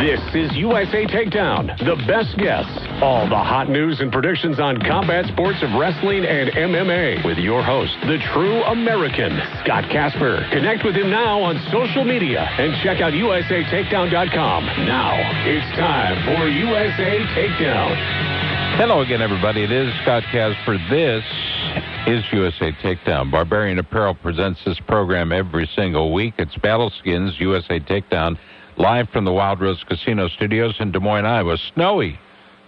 This is USA Takedown, the best guests, all the hot news and predictions on combat sports of wrestling and MMA with your host, the true American, Scott Casper. Connect with him now on social media and check out usatakedown.com. Now, it's time for USA Takedown. Hello again, everybody. It is Scott Casper. This is USA Takedown. Barbarian Apparel presents this program every single week. It's Battleskins USA Takedown live from the Wild Rose Casino Studios in Des Moines, Iowa. Snowy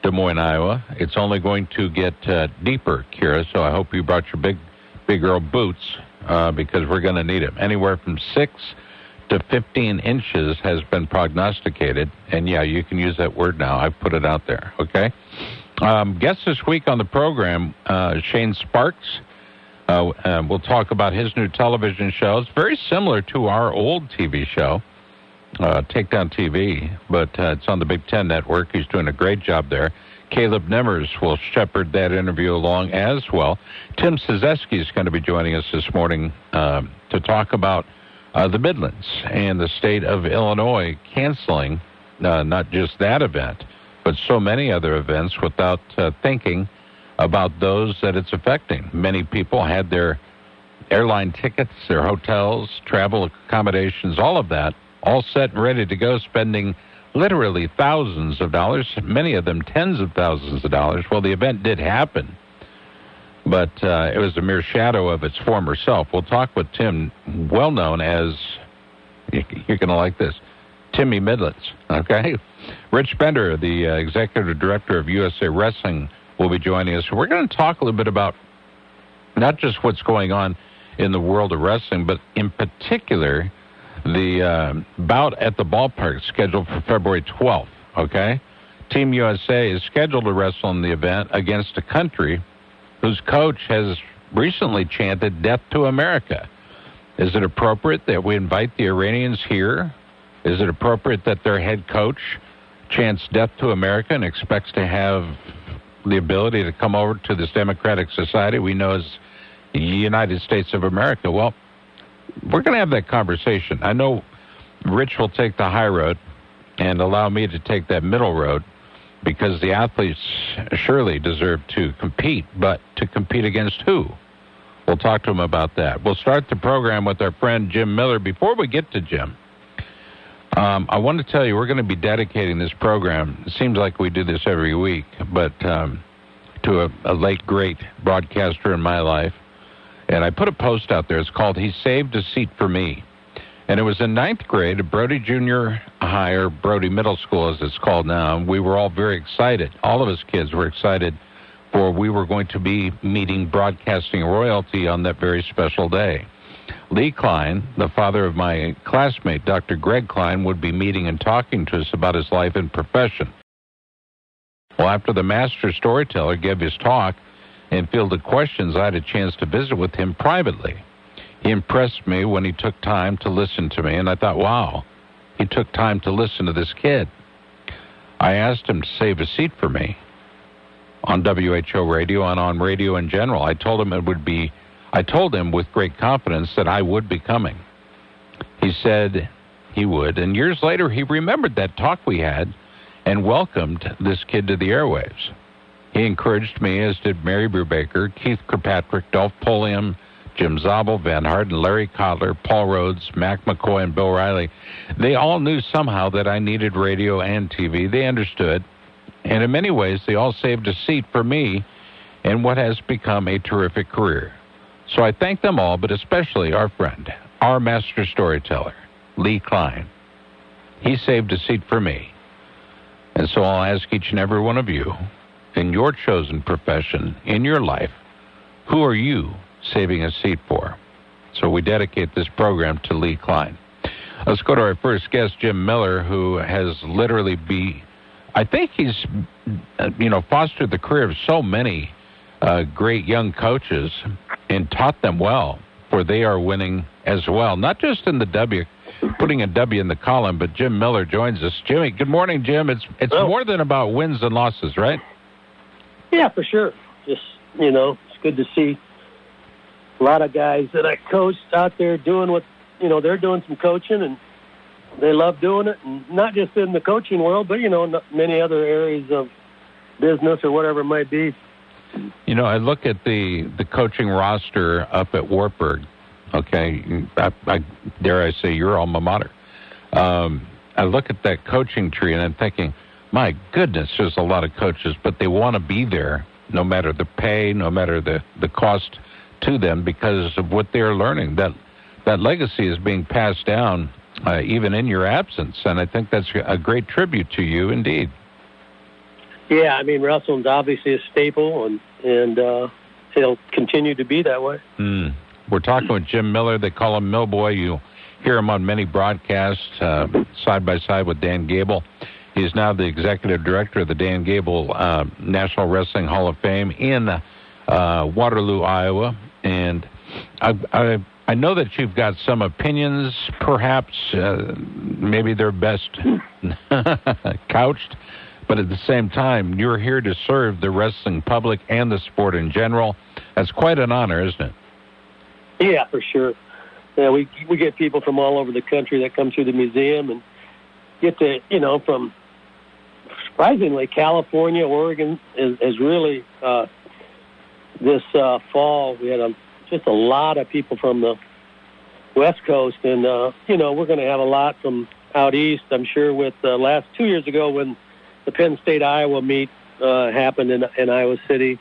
Des Moines, Iowa. It's only going to get uh, deeper, Kira. So I hope you brought your big, big girl boots uh, because we're going to need them. Anywhere from six to 15 inches has been prognosticated, and yeah, you can use that word now. I've put it out there. Okay. Um, this week on the program, uh, Shane Sparks. Uh, uh, we'll talk about his new television show. It's very similar to our old TV show uh, Takedown TV, but uh, it's on the Big Ten Network. He's doing a great job there. Caleb Nemmers will shepherd that interview along as well. Tim Szejewski is going to be joining us this morning um, to talk about uh, the Midlands and the state of Illinois canceling uh, not just that event, but so many other events without uh, thinking about those that it's affecting. Many people had their airline tickets, their hotels, travel accommodations, all of that all set and ready to go, spending literally thousands of dollars, many of them tens of thousands of dollars. Well, the event did happen, but uh, it was a mere shadow of its former self. We'll talk with Tim, well known as, you're going to like this, Timmy Midlets, okay? Rich Bender, the uh, executive director of USA Wrestling, will be joining us. We're going to talk a little bit about not just what's going on in the world of wrestling, but in particular, the uh, bout at the ballpark scheduled for February 12th, okay? Team USA is scheduled to wrestle in the event against a country whose coach has recently chanted death to America. Is it appropriate that we invite the Iranians here? Is it appropriate that their head coach chants death to America and expects to have the ability to come over to this democratic society we know as the United States of America? Well, we're going to have that conversation. I know Rich will take the high road and allow me to take that middle road because the athletes surely deserve to compete, but to compete against who? We'll talk to him about that. We'll start the program with our friend Jim Miller. Before we get to Jim, um, I want to tell you we're going to be dedicating this program. It seems like we do this every week, but um, to a, a late great broadcaster in my life, and I put a post out there. It's called He Saved a Seat for Me. And it was in ninth grade at Brody Junior High, or Brody Middle School as it's called now. And we were all very excited. All of us kids were excited for we were going to be meeting broadcasting royalty on that very special day. Lee Klein, the father of my classmate, Dr. Greg Klein, would be meeting and talking to us about his life and profession. Well, after the master storyteller gave his talk, and fielded questions, I had a chance to visit with him privately. He impressed me when he took time to listen to me, and I thought, wow, he took time to listen to this kid. I asked him to save a seat for me on WHO radio and on radio in general. I told him it would be, I told him with great confidence that I would be coming. He said he would, and years later he remembered that talk we had and welcomed this kid to the airwaves. He encouraged me, as did Mary Brubaker, Keith Kirkpatrick, Dolph Pulliam, Jim Zabel, Van Harden, Larry Kotler, Paul Rhodes, Mac McCoy, and Bill Riley. They all knew somehow that I needed radio and TV. They understood. And in many ways, they all saved a seat for me in what has become a terrific career. So I thank them all, but especially our friend, our master storyteller, Lee Klein. He saved a seat for me. And so I'll ask each and every one of you in your chosen profession, in your life, who are you saving a seat for? So we dedicate this program to Lee Klein. Let's go to our first guest, Jim Miller, who has literally be, I think he's, you know, fostered the career of so many uh, great young coaches and taught them well, for they are winning as well, not just in the W, putting a W in the column, but Jim Miller joins us. Jimmy, good morning, Jim. It's it's more than about wins and losses, right? Yeah, for sure. Just you know, it's good to see a lot of guys that I coached out there doing what you know they're doing some coaching, and they love doing it, and not just in the coaching world, but you know, many other areas of business or whatever it might be. You know, I look at the the coaching roster up at Wartburg. Okay, I, I dare I say your alma mater. Um, I look at that coaching tree and I'm thinking, my goodness, there's a lot of coaches, but they want to be there no matter the pay, no matter the the cost to them because of what they're learning. That that legacy is being passed down uh, even in your absence, and I think that's a great tribute to you, indeed. Yeah, I mean wrestling's obviously a staple, and and uh, it'll continue to be that way. Mm. We're talking with Jim Miller. They call him Millboy. You hear him on many broadcasts, uh, side by side with Dan Gable. He is now the executive director of the Dan Gable uh, National Wrestling Hall of Fame in uh, Waterloo, Iowa, and I, I I know that you've got some opinions, perhaps uh, maybe they're best couched, but at the same time, you're here to serve the wrestling public and the sport in general. That's quite an honor, isn't it? Yeah, for sure. Yeah, we we get people from all over the country that come through the museum and get to you know from surprisingly California, Oregon is, is really uh, this uh, fall we had a just a lot of people from the West Coast, and uh, you know we're going to have a lot from out east. I'm sure. With uh, last two years ago when the Penn State Iowa meet uh, happened in, in Iowa City,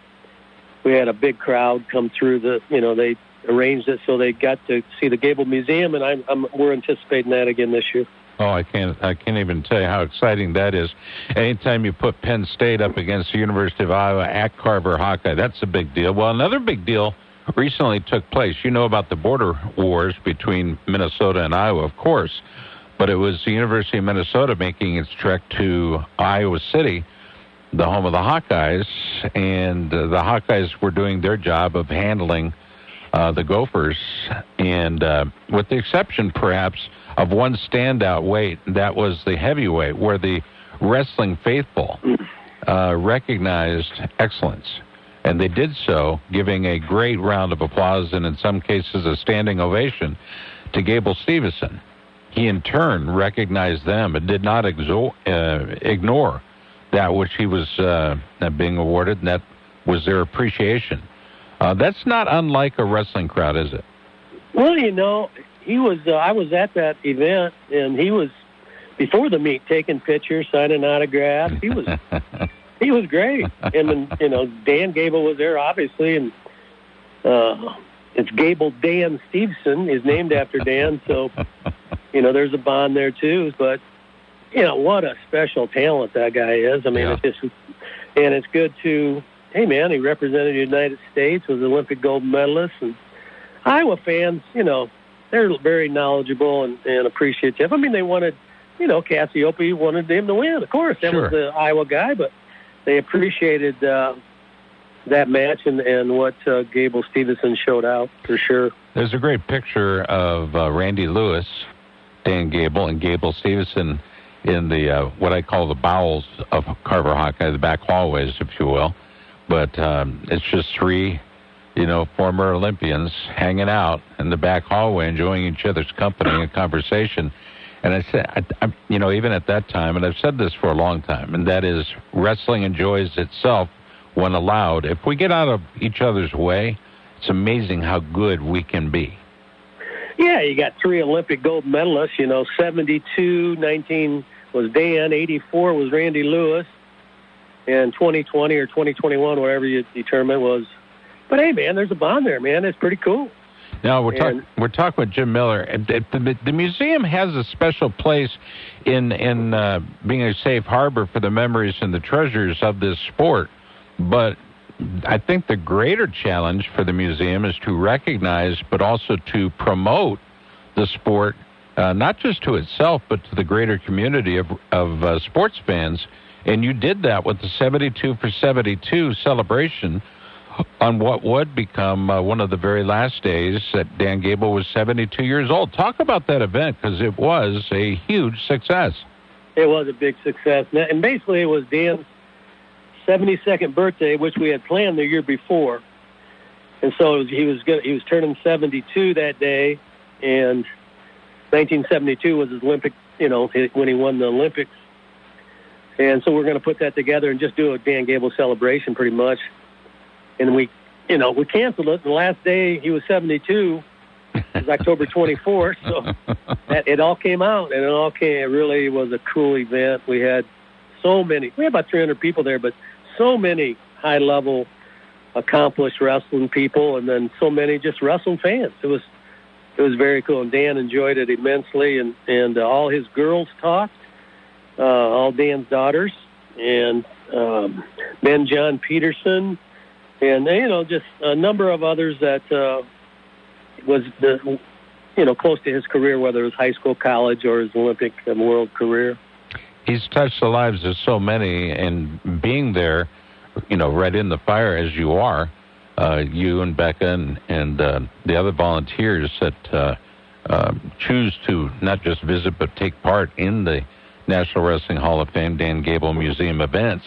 we had a big crowd come through. The you know they arranged it so they got to see the Gable Museum, and I'm, I'm we're anticipating that again this year. Oh, I can't I can't even tell you how exciting that is. Anytime you put Penn State up against the University of Iowa at Carver Hawkeye, that's a big deal. Well, another big deal recently took place. You know about the border wars between Minnesota and Iowa, of course, but it was the University of Minnesota making its trek to Iowa City, the home of the Hawkeyes, and uh, the Hawkeyes were doing their job of handling uh, the Gophers, and uh, with the exception, perhaps, of one standout weight, that was the heavyweight, where the wrestling faithful uh, recognized excellence and they did so, giving a great round of applause and, in some cases, a standing ovation to Gable Steveson. He, in turn, recognized them and did not exo- uh, ignore that which he was uh, being awarded, and that was their appreciation. Uh, that's not unlike a wrestling crowd, is it? Well, you know, he was. Uh, I was at that event, and he was before the meet taking pictures, signing autographs. He was he was great. and then you know Dan Gable was there obviously, and uh, it's Gable Dan Steveson is named after Dan, so you know there's a bond there too. But you know what a special talent that guy is. I mean, yeah. it's just and it's good to hey man, he represented the United States, was an Olympic gold medalist, and Iowa fans, you know, they're very knowledgeable and, and appreciative. I mean, they wanted, you know, Cassioppi wanted him to win, of course. That sure. was the Iowa guy, but they appreciated uh, that match and, and what uh, Gable Steveson showed out for sure. There's a great picture of uh, Randy Lewis, Dan Gable, and Gable Steveson in the uh, what I call the bowels of Carver Hawkeye, the back hallways, if you will. But um, it's just three, you know, former Olympians hanging out in the back hallway, enjoying each other's company and conversation. And I said, I, I, you know, even at that time, and I've said this for a long time, and that is wrestling enjoys itself when allowed. If we get out of each other's way, it's amazing how good we can be. Yeah, you got three Olympic gold medalists. You know, 72, 19 was Dan, 84 was Randy Lewis, and 2020 or 2021, whatever you determine was. But hey, man, there's a bond there, man. It's pretty cool. Now we're talking we're talking with Jim Miller. The, the, museum has a special place in in uh, being a safe harbor for the memories and the treasures of this sport, but I think the greater challenge for the museum is to recognize, but also to promote the sport, uh, not just to itself, but to the greater community of of uh, sports fans. And you did that with the 72 for 72 celebration on what would become uh, one of the very last days that Dan Gable was 72 years old. Talk about that event because it was a huge success. It was a big success, and basically it was Dan's 72nd birthday, which we had planned the year before, and so he was good, he was turning 72 that day, and 1972 was his Olympic you know, when he won the Olympics. And so we're going to put that together and just do a Dan Gable celebration, pretty much. And we, you know, we canceled it. The last day he was 72 it was October 24th, so that, it all came out, and it all came. It really was a cool event. We had so many. We had about 300 people there, but so many high-level, accomplished wrestling people, and then so many just wrestling fans. It was it was very cool, and Dan enjoyed it immensely, and and uh, all his girls talked, uh, all Dan's daughters, and um, Ben John Peterson, and you know just a number of others that uh, was the you know close to his career, whether it was high school, college, or his Olympic and world career. He's touched the lives of so many, and being there, you know, right in the fire as you are uh, you and Becca and, and uh, the other volunteers that uh, uh, choose to not just visit but take part in the National Wrestling Hall of Fame Dan Gable Museum events.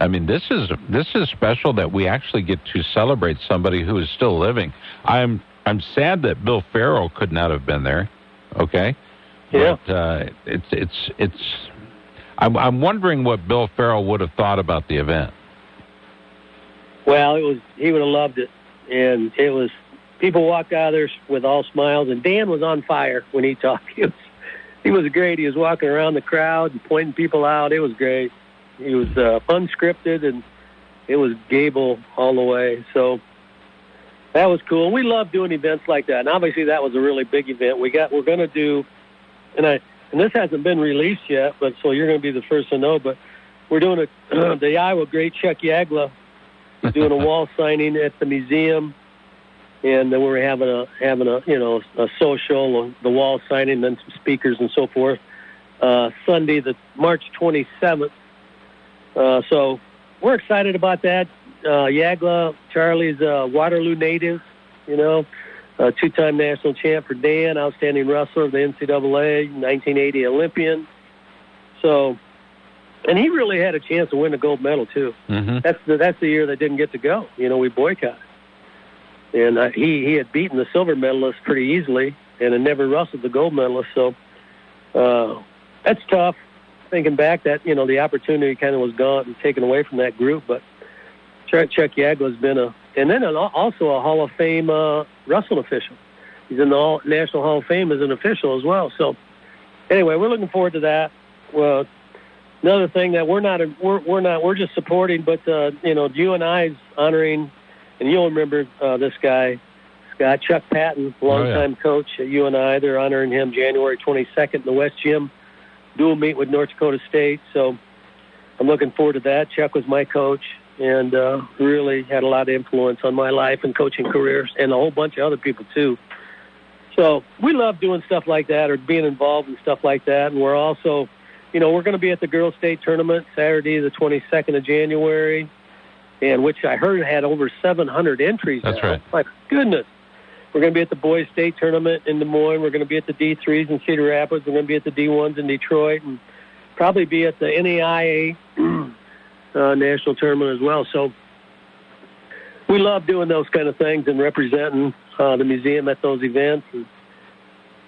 I mean, this is this is special that we actually get to celebrate somebody who is still living. I'm I'm sad that Bill Farrell could not have been there. Okay, yeah, but, uh, it's it's it's. I'm I'm wondering what Bill Farrell would have thought about the event. Well, it was he would have loved it, and it was people walked out of there with all smiles, and Dan was on fire when he talked. He was he was great. He was walking around the crowd and pointing people out. It was great. He was uh, unscripted, and it was Gable all the way. So that was cool. We love doing events like that. And obviously, that was a really big event. We got we're going to do, and I and this hasn't been released yet, but so you're going to be the first to know. But we're doing a the Iowa great Chuck Yagla doing a wall signing at the museum, and then we're having a having a you know a social, the wall signing, then some speakers and so forth. Uh, Sunday, the March 27th. Uh, so we're excited about that. Uh, Yagla, Charlie's a Waterloo native, you know, a two-time national champ for Dan, outstanding wrestler of the NCAA, 1980 Olympian. So and he really had a chance to win a gold medal too. Mm-hmm. That's the that's the year they didn't get to go. You know, we boycotted, and uh, he he had beaten the silver medalist pretty easily, and had never wrestled the gold medalist. So uh, that's tough. Thinking back, that you know the opportunity kind of was gone and taken away from that group. But Chuck, Chuck Yagla has been a and then also a Hall of Fame uh, wrestling official. He's in the All, National Hall of Fame as an official as well. So anyway, we're looking forward to that. Well, another thing that we're not we're, we're not we're just supporting, but uh, you know, you and I's honoring, and you'll remember uh, this guy, Scott Chuck Patton, longtime oh, yeah. coach at UNI. They're honoring him January 22nd in the West Gym, dual meet with North Dakota State. So I'm looking forward to that. Chuck was my coach and uh, really had a lot of influence on my life and coaching careers, and a whole bunch of other people too. So we love doing stuff like that or being involved in stuff like that, and we're also you know, we're going to be at the girls' state tournament Saturday, the 22nd of January, and which I heard had over 700 entries. That's now. right. My goodness. We're going to be at the boys' state tournament in Des Moines. We're going to be at the D3s in Cedar Rapids. We're going to be at the D1s in Detroit, and probably be at the NAIA uh, national tournament as well. So we love doing those kind of things and representing uh, the museum at those events. And,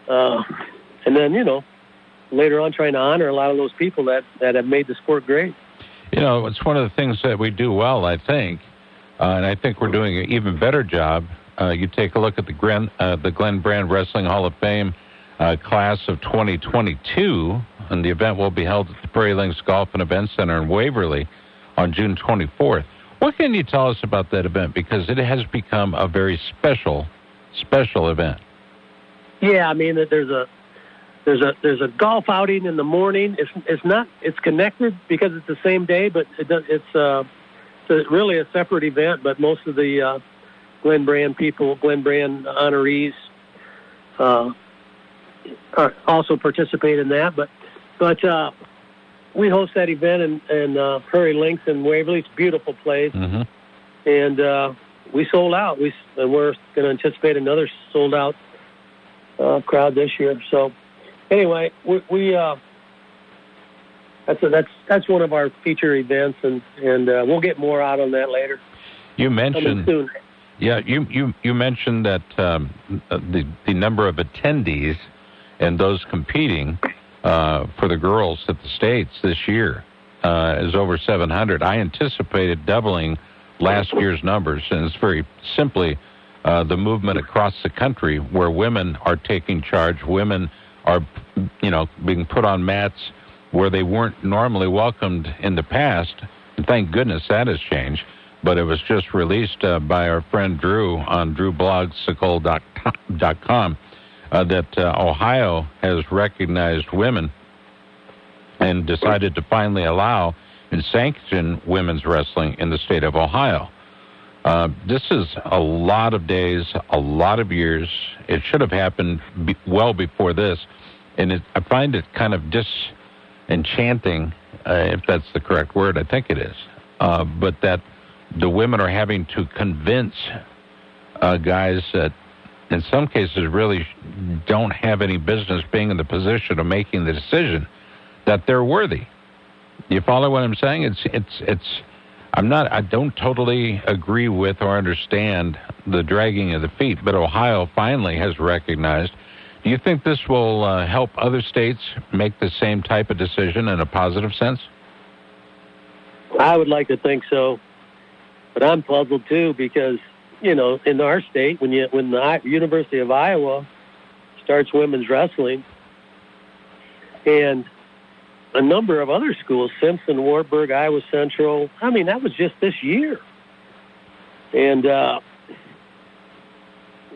uh, and then, you know, later on trying to honor a lot of those people that, that have made the sport great. You know, it's one of the things that we do well, I think, uh, and I think we're doing an even better job. Uh, you take a look at the Glen, uh, the Glen Brand Wrestling Hall of Fame uh, class of 2022, and the event will be held at the Prairie Links Golf and Event Center in Waverly on June 24th. What can you tell us about that event? Because it has become a very special, special event. Yeah, I mean, there's a there's a there's a golf outing in the morning. It's it's not it's connected because it's the same day, but it does, it's uh it's really a separate event. But most of the uh, Glen Brand people, Glen Brand honorees, uh, also participate in that. But but uh, we host that event in, in uh, Prairie Links in Waverly. It's a beautiful place, mm-hmm. and uh, we sold out. We and we're going to anticipate another sold out uh, crowd this year. So anyway, we, we uh, that's a, that's that's one of our feature events, and and uh, we'll get more out on that later. You mentioned, yeah, you you you mentioned that um, the the number of attendees and those competing uh, for the girls at the states this year uh, is over 700. I anticipated doubling last year's numbers, and it's very simply uh, the movement across the country where women are taking charge. Women are, you know, being put on mats where they weren't normally welcomed in the past. And thank goodness that has changed. But it was just released uh, by our friend Drew on drewblogsicle.com uh, that uh, Ohio has recognized women and decided to finally allow and sanction women's wrestling in the state of Ohio. Uh, this is a lot of days, a lot of years. It should have happened be- well before this, and it, I find it kind of disenchanting, uh, if that's the correct word. I think it is, uh, but that the women are having to convince uh, guys that, in some cases, really don't have any business being in the position of making the decision that they're worthy. You follow what I'm saying? It's it's it's I'm not. I don't totally agree with or understand the dragging of the feet, but Ohio finally has recognized. Do you think this will uh, help other states make the same type of decision in a positive sense? I would like to think so, but I'm puzzled too because you know in our state when you when the University of Iowa starts women's wrestling, and a number of other schools, Simpson, Wartburg, Iowa Central. I mean, that was just this year. And uh,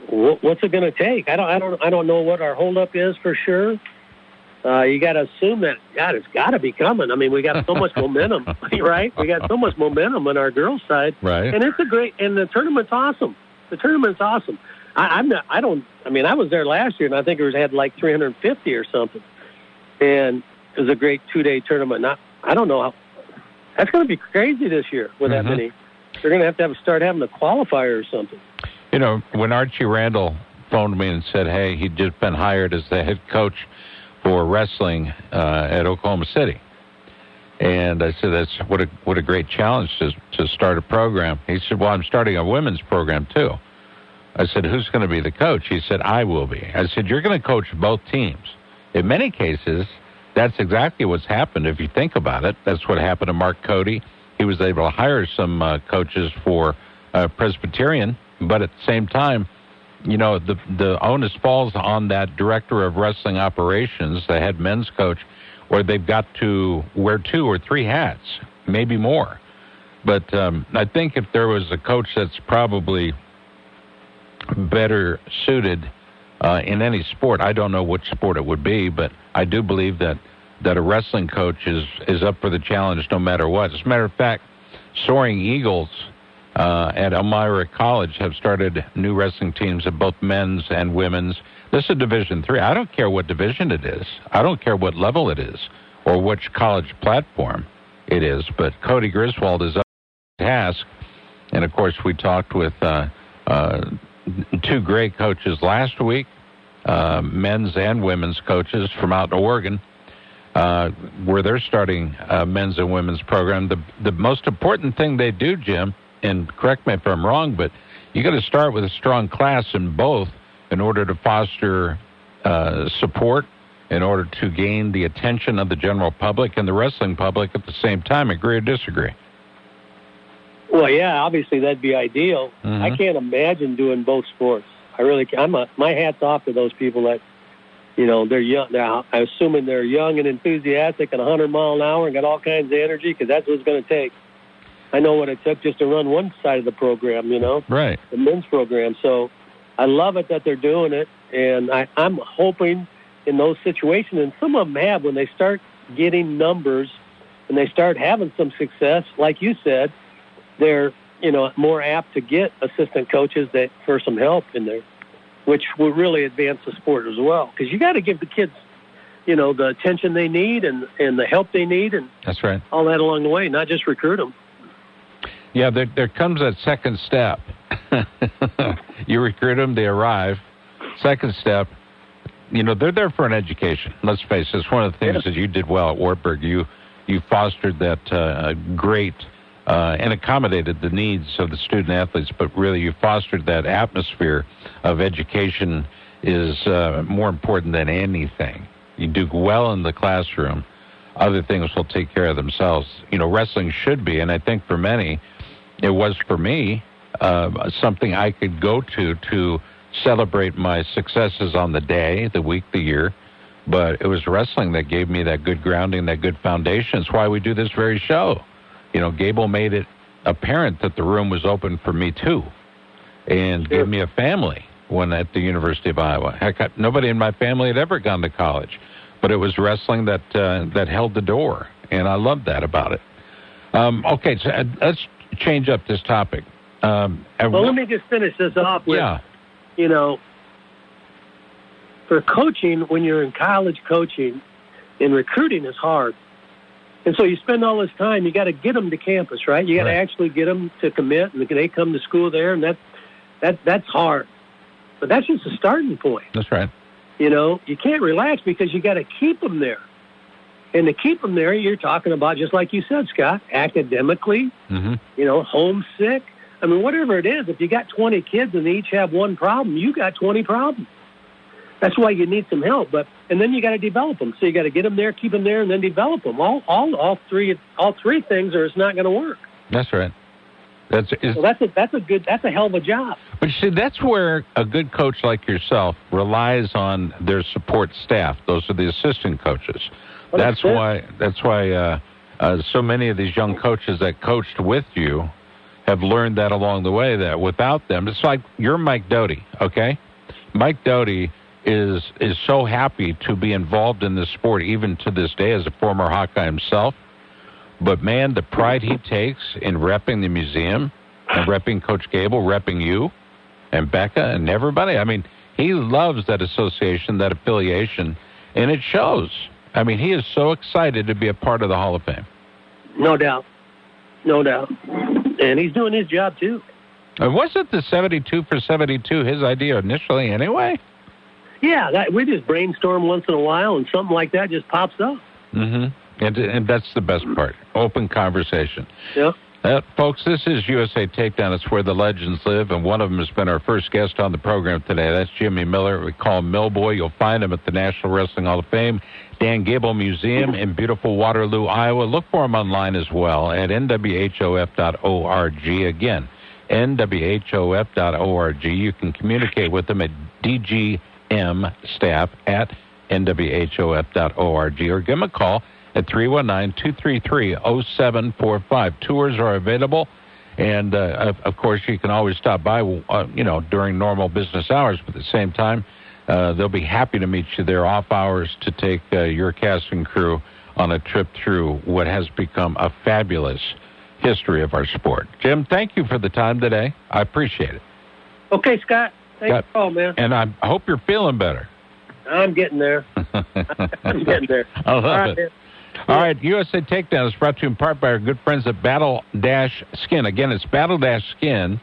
what's it going to take? I don't, I don't, I don't know what our holdup is for sure. Uh, you got to assume that God, it's got to be coming. I mean, we got so much momentum, right? We got so much momentum on our girls' side, right? And it's a great, and the tournament's awesome. The tournament's awesome. I, I'm not, I don't, I mean, I was there last year, and I think it was had like 350 or something, and it was a great two day tournament. Not, I don't know how. That's going to be crazy this year with mm-hmm. that many. They're going to have to have start having a qualifier or something. You know, when Archie Randall phoned me and said, "Hey, he'd just been hired as the head coach for wrestling uh, at Oklahoma City," and I said, "That's what a what a great challenge to to start a program." He said, "Well, I'm starting a women's program too." I said, "Who's going to be the coach?" He said, "I will be." I said, "You're going to coach both teams." In many cases, that's exactly what's happened if you think about it. That's what happened to Mark Cody. He was able to hire some uh, coaches for uh, Presbyterian, but at the same time, you know, the the onus falls on that director of wrestling operations, the head men's coach, where they've got to wear two or three hats, maybe more. But um, I think if there was a coach that's probably better suited uh, in any sport. I don't know which sport it would be, but I do believe that that a wrestling coach is is up for the challenge no matter what. As a matter of fact, Soaring Eagles uh, at Elmira College have started new wrestling teams of both men's and women's. This is Division Three. I don't care what division it is. I don't care what level it is or which college platform it is. But Cody Griswold is up to task, and of course we talked with. Uh, uh, two great coaches last week, uh, men's and women's coaches from out in Oregon, uh, where they're starting a men's and women's program. The the most important thing they do, Jim, and correct me if I'm wrong, but you got to start with a strong class in both in order to foster uh, support, in order to gain the attention of the general public and the wrestling public at the same time. Agree or disagree? Well, yeah, obviously that'd be ideal. Mm-hmm. I can't imagine doing both sports. I really can't. I'm a, my hat's off to those people that, you know, they're young. They're, I'm assuming they're young and enthusiastic and 100 mile an hour and got all kinds of energy because that's what it's going to take. I know what it took just to run one side of the program, you know, right? The men's program. So I love it that they're doing it, and I, I'm hoping in those situations, and some of them have when they start getting numbers and they start having some success, like you said they're you know more apt to get assistant coaches that for some help in there, which will really advance the sport as well. Because you got to give the kids, you know, the attention they need and and the help they need, and that's right. All that along the way, not just recruit them. Yeah, there there comes that second step. you recruit them, they arrive. Second step, you know, they're there for an education. Let's face it. It's one of the things yeah. that you did well at Wartburg. You you fostered that uh, great uh, and accommodated the needs of the student athletes, but really you fostered that atmosphere of education is uh, more important than anything. you do well in the classroom, other things will take care of themselves. You know, wrestling should be, and I think for many, it was for me, uh, something I could go to to celebrate my successes on the day, the week, the year. But it was wrestling that gave me that good grounding, that good foundation. It's why we do this very show. You know, Gable made it apparent that the room was open for me too, and sure. gave me a family when at the University of Iowa. Heck, nobody in my family had ever gone to college, but it was wrestling that uh, that held the door, and I loved that about it. Um, okay, so uh, let's change up this topic. Um, well, let me just finish this off with, yeah. you know, for coaching, when you're in college coaching, and recruiting is hard. And so you spend all this time, you got to get them to campus, right? You got to right. actually get them to commit, and they come to school there, and that that that's hard. But that's just a starting point. That's right. You know, you can't relax because you got to keep them there. And to keep them there, you're talking about just like you said, Scott, academically, mm-hmm. you know, homesick. I mean, whatever it is, if you got 20 kids and they each have one problem, you got 20 problems. That's why you need some help. But and then you got to develop them. So you got to get them there, keep them there, and then develop them. All all all three all three things, or it's not going to work. That's right. That's is, that's a that's a good that's a hell of a job. But you see, that's where a good coach like yourself relies on their support staff. Those are the assistant coaches. That's why that's why uh, uh, so many of these young coaches that coached with you have learned that along the way. That without them, it's like you're Mike Doty, okay? Mike Doty is is so happy to be involved in this sport, even to this day, as a former Hawkeye himself. But man, the pride he takes in repping the museum and repping Coach Gable, repping you and Becca and everybody. I mean, he loves that association, that affiliation, and it shows. I mean, he is so excited to be a part of the Hall of Fame. No doubt. No doubt. And he's doing his job too. And wasn't the 72 for 72 his idea initially anyway? Yeah, that, we just brainstorm once in a while, and something like that just pops up. Mm-hmm. And, and that's the best part open conversation. Yeah. Uh, folks, this is USA Takedown. It's where the legends live, and one of them has been our first guest on the program today. That's Jimmy Miller. We call him Millboy. You'll find him at the National Wrestling Hall of Fame, Dan Gable Museum in beautiful Waterloo, Iowa. Look for him online as well at nwhof.org. Again, nwhof.org. You can communicate with him at DG M staff at nwhof.org or give them a call at 319-233-0745. Tours are available. And, uh, of course, you can always stop by, uh, you know, during normal business hours. But at the same time, uh, they'll be happy to meet you there off hours to take uh, your casting crew on a trip through what has become a fabulous history of our sport. Jim, thank you for the time today. I appreciate it. Okay, Scott. Thanks for man. And I hope you're feeling better. I'm getting there. I'm getting there. I love All it. Right, All right, USA Takedown is brought to you in part by our good friends at Battle Dash Skin. Again, it's Battle Dash Skin,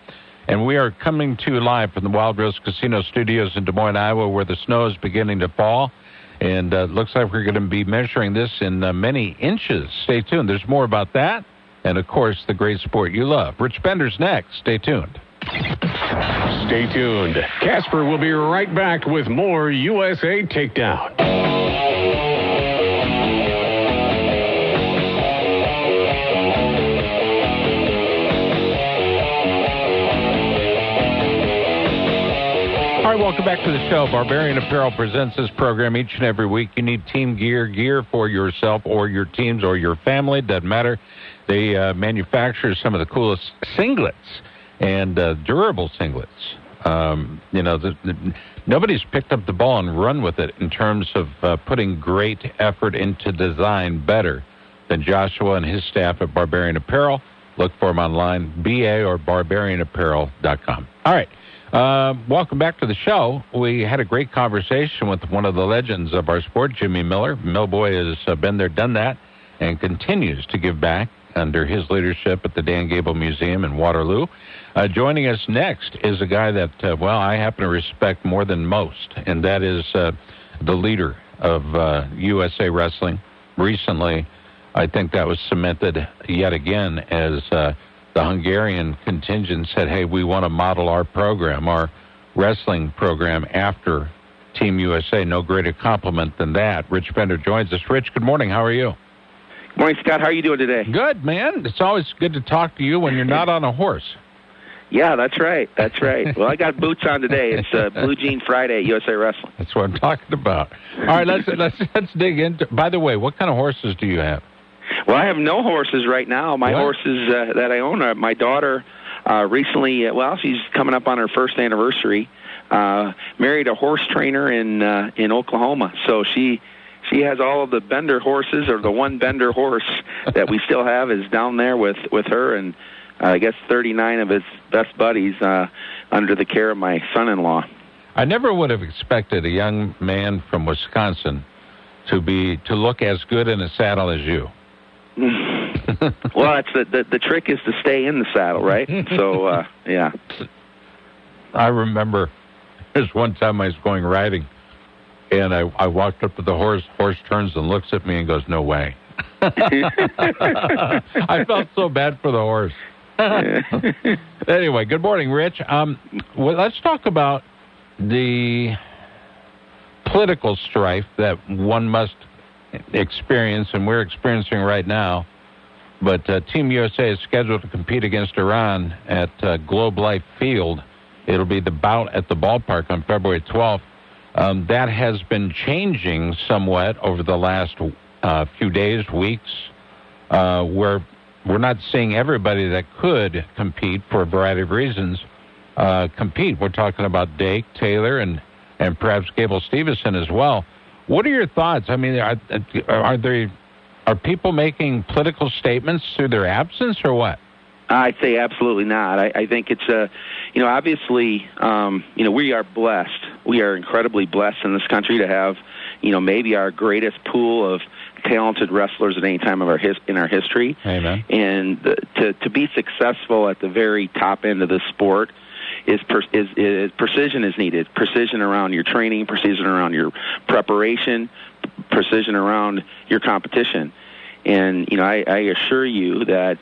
and we are coming to you live from the Wild Rose Casino Studios in Des Moines, Iowa, where the snow is beginning to fall. And uh, looks like we're going to be measuring this in uh, many inches. Stay tuned. There's more about that. And, of course, the great sport you love. Rich Bender's next. Stay tuned. Stay tuned. Casper will be right back with more USA Takedown. All right, welcome back to the show. Barbarian Apparel presents this program each and every week. You need team gear, gear for yourself or your teams or your family, doesn't matter. They uh, manufacture some of the coolest singlets and uh, durable singlets. Um, you know, the, the, nobody's picked up the ball and run with it in terms of uh, putting great effort into design better than Joshua and his staff at Barbarian Apparel. Look for them online, ba or barbarianapparel.com. All right. Uh, welcome back to the show. We had a great conversation with one of the legends of our sport, Jimmy Miller. Millboy has uh, been there, done that, and continues to give back under his leadership at the Dan Gable Museum in Waterloo. Uh, joining us next is a guy that, uh, well, I happen to respect more than most, and that is uh, the leader of USA uh, Wrestling. Recently, I think that was cemented yet again as the Hungarian contingent said, hey, we want to model our program, our wrestling program, after Team USA. No greater compliment than that. Rich Bender joins us. Rich, good morning. How are you? Good morning, Scott. How are you doing today? Good, man. It's always good to talk to you when you're not on a horse. Yeah, that's right. That's right. well, I got boots on today. It's uh, Blue Jean Friday at USA Wrestling. That's what I'm talking about. All right, let's let's let's dig into. By the way, what kind of horses do you have? Well, I have no horses right now. My What? horses uh, that I own are my daughter. Uh, recently, uh, well, she's coming up on her first anniversary. Uh, married a horse trainer in uh, in Oklahoma, so she she has all of the Bender horses, or the one Bender horse that we still have is down there with with her, and uh, I guess 39 of his best buddies uh, under the care of my son-in-law. I never would have expected a young man from Wisconsin to be to look as good in a saddle as you. well, that's the, the the trick is to stay in the saddle, right? so uh, yeah. I remember there's one time I was going riding, and I, I walked up to the horse. Horse turns and looks at me and goes, "No way." I felt so bad for the horse. anyway, good morning, Rich. Um, well, let's talk about the political strife that one must experience, and we're experiencing right now. But uh, Team USA is scheduled to compete against Iran at uh, Globe Life Field. It'll be the bout at the ballpark on February 12th. Um, that has been changing somewhat over the last uh, few days, weeks, uh, where we're not seeing everybody that could compete for a variety of reasons uh, compete. We're talking about Dake, Taylor, and and perhaps Gable Steveson as well. What are your thoughts? I mean, are, are there are people making political statements through their absence, or what? I'd say absolutely not. I, I think it's a, you know, obviously, um, you know, we are blessed. We are incredibly blessed in this country to have, you know, maybe our greatest pool of talented wrestlers at any time of our his, in our history. Amen. And the, to to be successful at the very top end of the sport is, per, is is precision is needed. Precision around your training, precision around your preparation, precision around your competition. And you know, I, I assure you that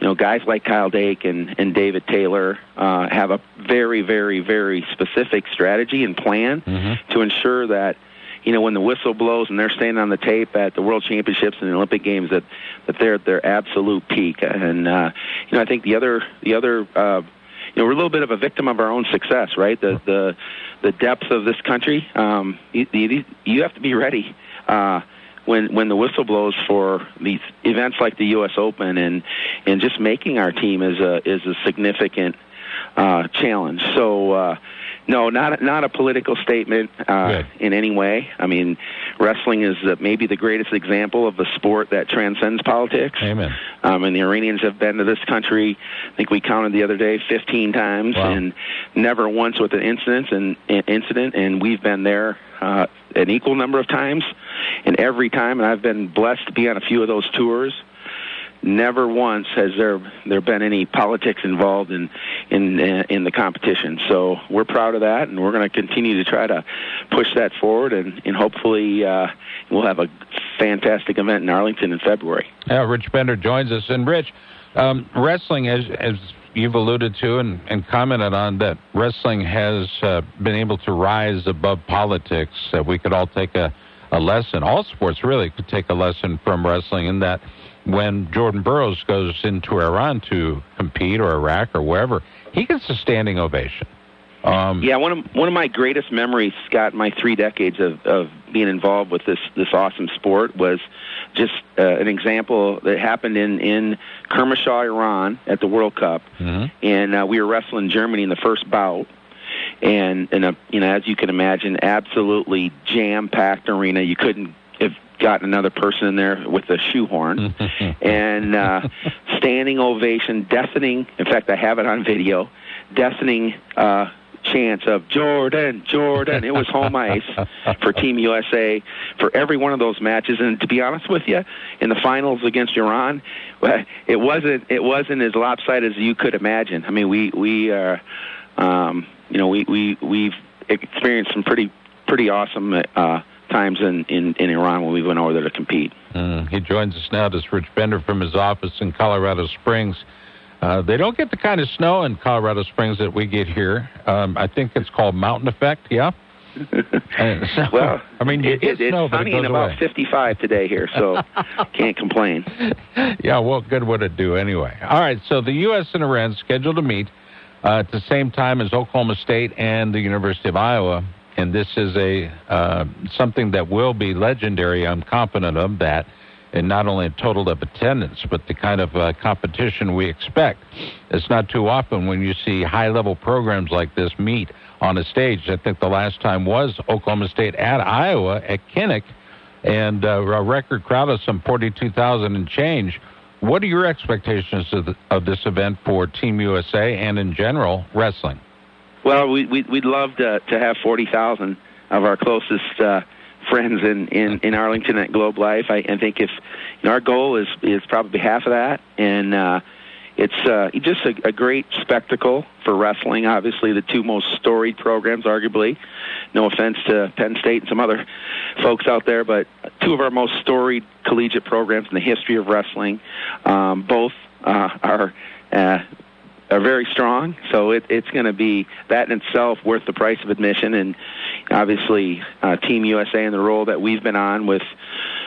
you know guys like Kyle Dake and and David Taylor uh, have a very very very specific strategy and plan Mm-hmm. to ensure that you know when the whistle blows and they're standing on the tape at the World Championships and the Olympic Games that that they're at their absolute peak. And uh, you know I think the other the other uh, you know we're a little bit of a victim of our own success, right? The the the depth of this country. Um, you, you, you have to be ready. Uh, when when the whistle blows for these events like the U.S. Open and and just making our team is a is a significant uh, challenge. So uh, no, not a, not a political statement uh, in any way. I mean, wrestling is uh, maybe the greatest example of a sport that transcends politics. Amen. Um, and the Iranians have been to this country. I think we counted the other day 15 times, Wow. and never once with an incident. And an incident, and we've been there uh, an equal number of times. And every time, and I've been blessed to be on a few of those tours. Never once has there there been any politics involved in in uh, in the competition. So we're proud of that, and we're going to continue to try to push that forward, and and hopefully uh, we'll have a fantastic event in Arlington in February. Yeah, Rich Bender joins us. And Rich, um, wrestling, as as you've alluded to and, and commented on, that wrestling has uh, been able to rise above politics. That we could all take a, a lesson. All sports really could take a lesson from wrestling in that when Jordan Burroughs goes into Iran to compete or Iraq or wherever, he gets a standing ovation. Um, Yeah, one of one of my greatest memories, Scott, my three decades of, of being involved with this this awesome sport was just uh, an example that happened in in Kermanshah, Iran, at the World Cup, mhm. and uh, we were wrestling Germany in the first bout. And, and uh, you know, as you can imagine, absolutely jam-packed arena. You couldn't have gotten another person in there with a shoehorn. and uh, standing ovation, deafening. In fact, I have it on video. Deafening uh, chants of Jordan, Jordan. It was home ice for Team USA for every one of those matches. And to be honest with you, in the finals against Iran, it wasn't it wasn't as lopsided as you could imagine. I mean, we we are, um, you know, we we we've experienced some pretty pretty awesome. Uh, times in, in, in Iran when we went over there to compete. Mm, he joins us now. This Rich Bender from his office in Colorado Springs. Uh, they don't get the kind of snow in Colorado Springs that we get here. Um, I think it's called mountain effect. Yeah. so, well, I mean, it, it, it's snow, sunny it and about away. 55 today here, so can't complain. Yeah, what good would it do anyway? All right, so the U.S. and Iran scheduled to meet uh, at the same time as Oklahoma State and the University of Iowa, and this is a uh, something that will be legendary. I'm confident of that, and not only in total of attendance, but the kind of uh, competition we expect. It's not too often when you see high-level programs like this meet on a stage. I think the last time was Oklahoma State at Iowa at Kinnick, and uh, a record crowd of some 42,000 and change. What are your expectations of, the, of this event for Team USA and in general wrestling? Well, we, we, we'd love to, to have 40,000 of our closest uh, friends in, in, in Arlington at Globe Life. I, I think if you know, our goal is, is probably half of that, and uh, it's uh, just a, a great spectacle for wrestling. Obviously, the two most storied programs, arguably. No offense to Penn State and some other folks out there, but two of our most storied collegiate programs in the history of wrestling. Um, both uh, are. Uh, are very strong, so it, it's going to be that in itself worth the price of admission. And obviously, uh, Team USA and the role that we've been on with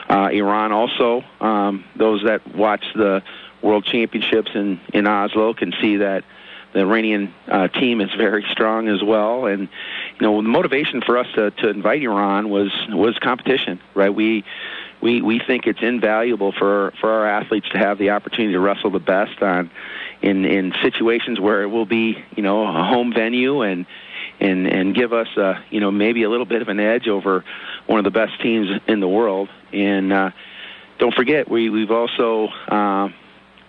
uh, Iran, also um, those that watch the World Championships in in Oslo can see that the Iranian uh, team is very strong as well. And you know, the motivation for us to, to invite Iran was was competition, right? We we we think it's invaluable for for our athletes to have the opportunity to wrestle the best on in in situations where it will be you know a home venue and and and give us uh you know maybe a little bit of an edge over one of the best teams in the world. And uh don't forget we we've also uh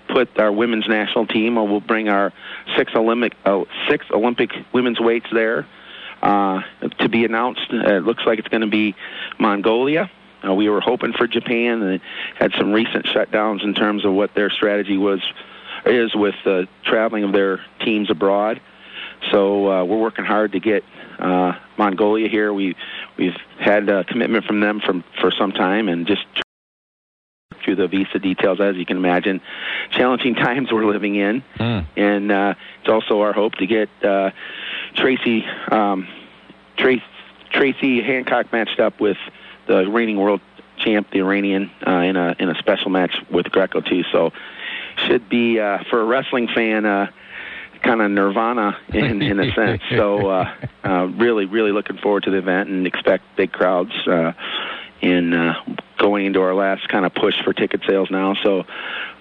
put our women's national team or we'll bring our six olympic uh, six olympic women's weights there uh to be announced. Uh, it looks like it's going to be mongolia. Uh, we were hoping for Japan and had some recent shutdowns in terms of what their strategy was is with uh, traveling of their teams abroad. So uh, we're working hard to get uh, Mongolia here. We we've had a commitment from them from for some time, and just through the visa details, as you can imagine, challenging times we're living in. Mm. And uh, it's also our hope to get uh, Tracy um, Tracy Tracy Hancock matched up with the reigning world champ, the Iranian, uh, in a in a special match with Greco too. So should be uh, for a wrestling fan. Uh, kind of nirvana in in a sense. So uh, uh, really, really looking forward to the event and expect big crowds. Uh, in uh, going into our last kind of push for ticket sales now, so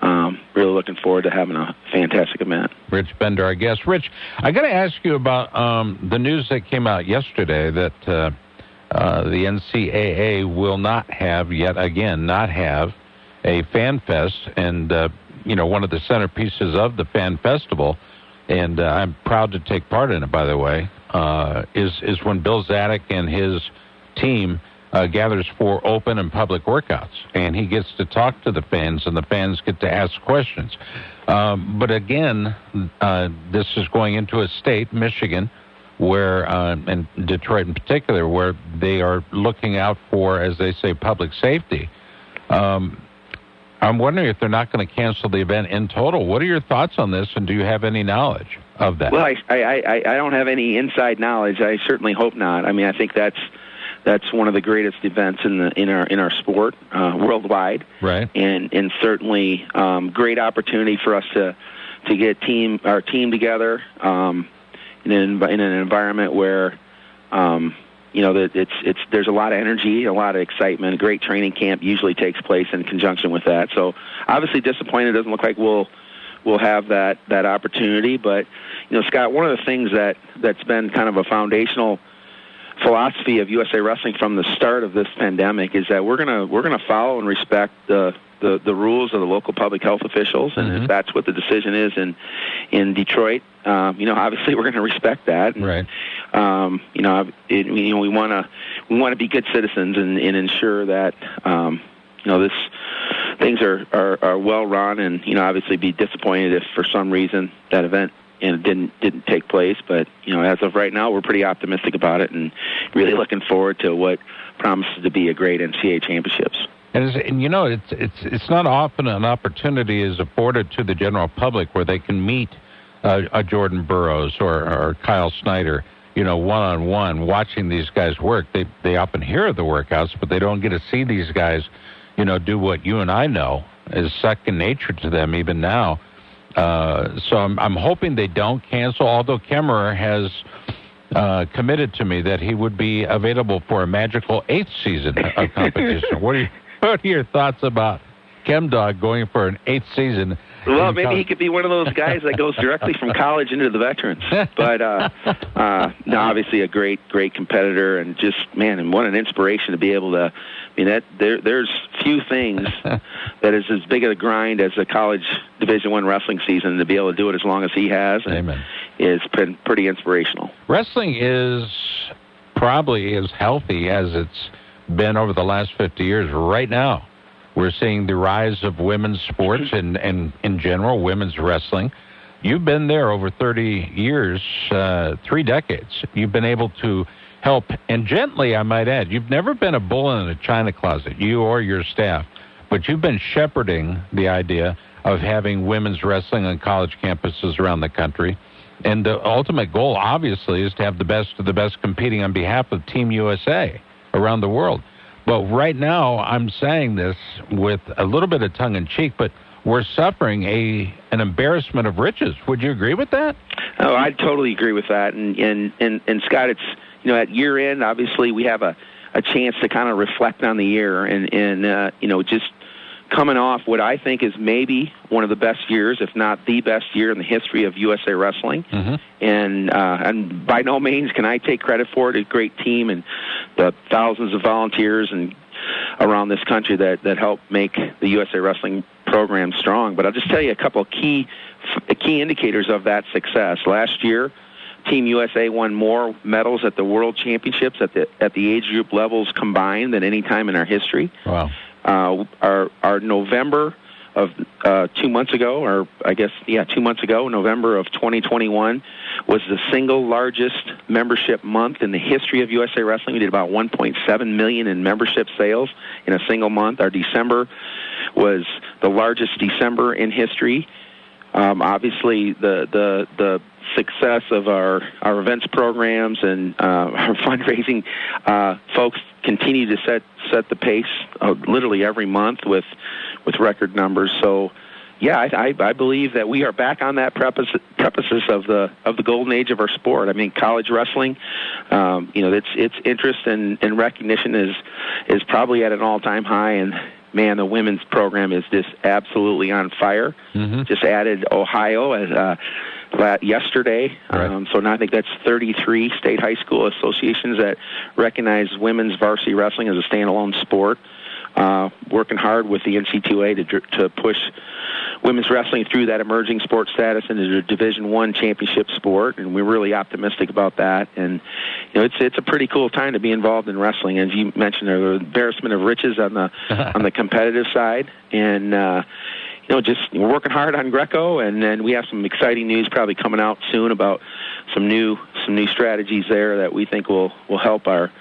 um, really looking forward to having a fantastic event. Rich Bender, I guess. Rich, I got to ask you about um, the news that came out yesterday that uh, uh, the NCAA will not have yet again not have a fan fest, and uh, you know one of the centerpieces of the fan festival, and uh, I'm proud to take part in it. By the way, uh, is is when Bill Zadick and his team. Uh, gathers for open and public workouts, and he gets to talk to the fans, and the fans get to ask questions. Um, but again, uh, this is going into a state, Michigan, where, uh, and Detroit in particular, where they are looking out for, as they say, public safety. Um, I'm wondering if they're not going to cancel the event in total. What are your thoughts on this, and do you have any knowledge of that? Well, I I, I, I don't have any inside knowledge. I certainly hope not. I mean, I think that's that's one of the greatest events in the in our in our sport uh, worldwide, right? And and certainly um, great opportunity for us to to get team our team together um, in an in an environment where. Um, you know it's it's there's a lot of energy, a lot of excitement. A great training camp usually takes place in conjunction with that. So obviously disappointed. Doesn't look like we'll we'll have that that opportunity. But you know, Scott, one of the things that that's been kind of a foundational philosophy of USA Wrestling from the start of this pandemic is that we're gonna we're gonna follow and respect the the, the rules of the local public health officials, and Mhm. if that's what the decision is in in Detroit, um, you know, obviously we're going to respect that. And, Right. um, you know, it, you know, we want to we want to be good citizens and, and ensure that um, you know this things are, are are well run, and you know, obviously be disappointed if for some reason that event and it didn't didn't take place. But you know, as of right now, we're pretty optimistic about it, and really looking forward to what promises to be a great NCAA championships. And, and you know, it's it's it's not often an opportunity is afforded to the general public where they can meet uh, a Jordan Burroughs or, or Kyle Snyder you know, one on one, watching these guys work. They they often hear the workouts, but they don't get to see these guys, you know, do what you and I know is second nature to them even now. Uh, so I'm I'm hoping they don't cancel. Although Kemerer has uh, committed to me that he would be available for a magical eighth season of competition. what are you, what are your thoughts about Chem Dog going for an eighth season well, maybe he could be one of those guys that goes directly from college into the veterans. But uh, uh, no, obviously a great, great competitor, and just man, and what an inspiration to be able to. I mean, that there, there's few things that is as big of a grind as a college Division One wrestling season. To be able to do it as long as he has, Amen. is been pretty inspirational. Wrestling is probably as healthy as it's been over the last 50 years right now. We're seeing the rise of women's sports and, and in general, women's wrestling. You've been there over 30 years, uh, three decades. You've been able to help, and gently, I might add, you've never been a bull in a china closet, you or your staff, but you've been shepherding the idea of having women's wrestling on college campuses around the country. And the ultimate goal, obviously, is to have the best of the best competing on behalf of Team USA around the world. But right now, I'm saying this with a little bit of tongue in cheek, but we're suffering a an embarrassment of riches. Would you agree with that? Oh, I totally agree with that. And and and, and Scott, it's you know at year end, obviously we have a a chance to kind of reflect on the year and and uh, you know just coming off what I think is maybe one of the best years, if not the best year in the history of USA Wrestling. Mm-hmm. And uh, and by no means can I take credit for it. A great team and the thousands of volunteers and around this country that that help make the USA Wrestling program strong. But I'll just tell you a couple of key key indicators of that success. Last year. Team USA won more medals at the World Championships at the at the age group levels combined than any time in our history. Wow. Uh, our our November of uh, two months ago, or I guess yeah, two months ago, November of 2021, was the single largest membership month in the history of USA Wrestling. We did about 1.7 million in membership sales in a single month. Our December was the largest December in history. Um, obviously, the the the success of our our events programs and uh, our fundraising uh, folks continue to set set the pace uh, literally every month with with record numbers. So. Yeah, I, I, I believe that we are back on that preface, prefaces of the of the golden age of our sport. I mean, college wrestling, um, you know, its its interest and, and recognition is is probably at an all time high, and man, the women's program is just absolutely on fire. Mm-hmm. Just added Ohio as uh, yesterday. Right. Um, so now I think that's 33 state high school associations that recognize women's varsity wrestling as a standalone sport. Uh, working hard with the NC2A to to push women's wrestling through that emerging sport status into a Division One championship sport, and we're really optimistic about that. And you know, it's it's a pretty cool time to be involved in wrestling. As you mentioned, there the embarrassment of riches on the on the competitive side, and uh, you know, just we're working hard on Greco, and then we have some exciting news probably coming out soon about some new some new strategies there that we think will will help our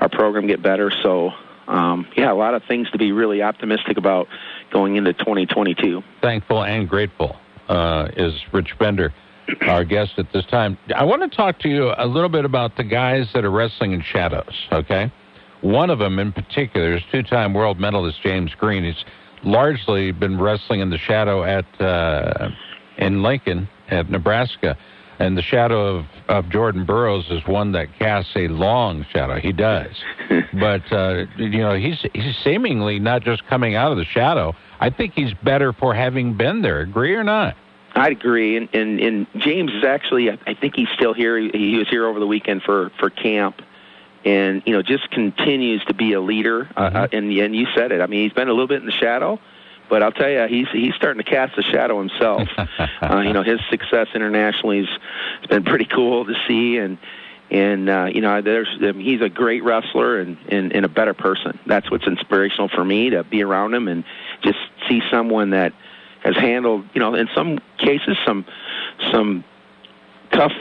our program get better. So. Um, yeah, a lot of things to be really optimistic about going into 2022. Thankful and grateful uh, is Rich Bender, our guest at this time. I want to talk to you a little bit about the guys that are wrestling in shadows, okay? One of them in particular is two time world medalist James Green. He's largely been wrestling in the shadow at uh, in Lincoln at Nebraska. And the shadow of, of Jordan Burroughs is one that casts a long shadow. He does. but, uh, you know, he's, he's seemingly not just coming out of the shadow. I think he's better for having been there. Agree or not? I'd agree. And, and, and James is actually, I think he's still here. He, he was here over the weekend for, for camp and you know just continues to be a leader. Mm-hmm. Uh, and and you said it. I mean, he's been a little bit in the shadow, but I'll tell you, he's he's starting to cast a shadow himself. uh, you know, his success internationally has been pretty cool to see, and and uh, you know, there's I mean, he's a great wrestler and, and and a better person. That's what's inspirational for me to be around him and just see someone that has handled, you know, in some cases some some tough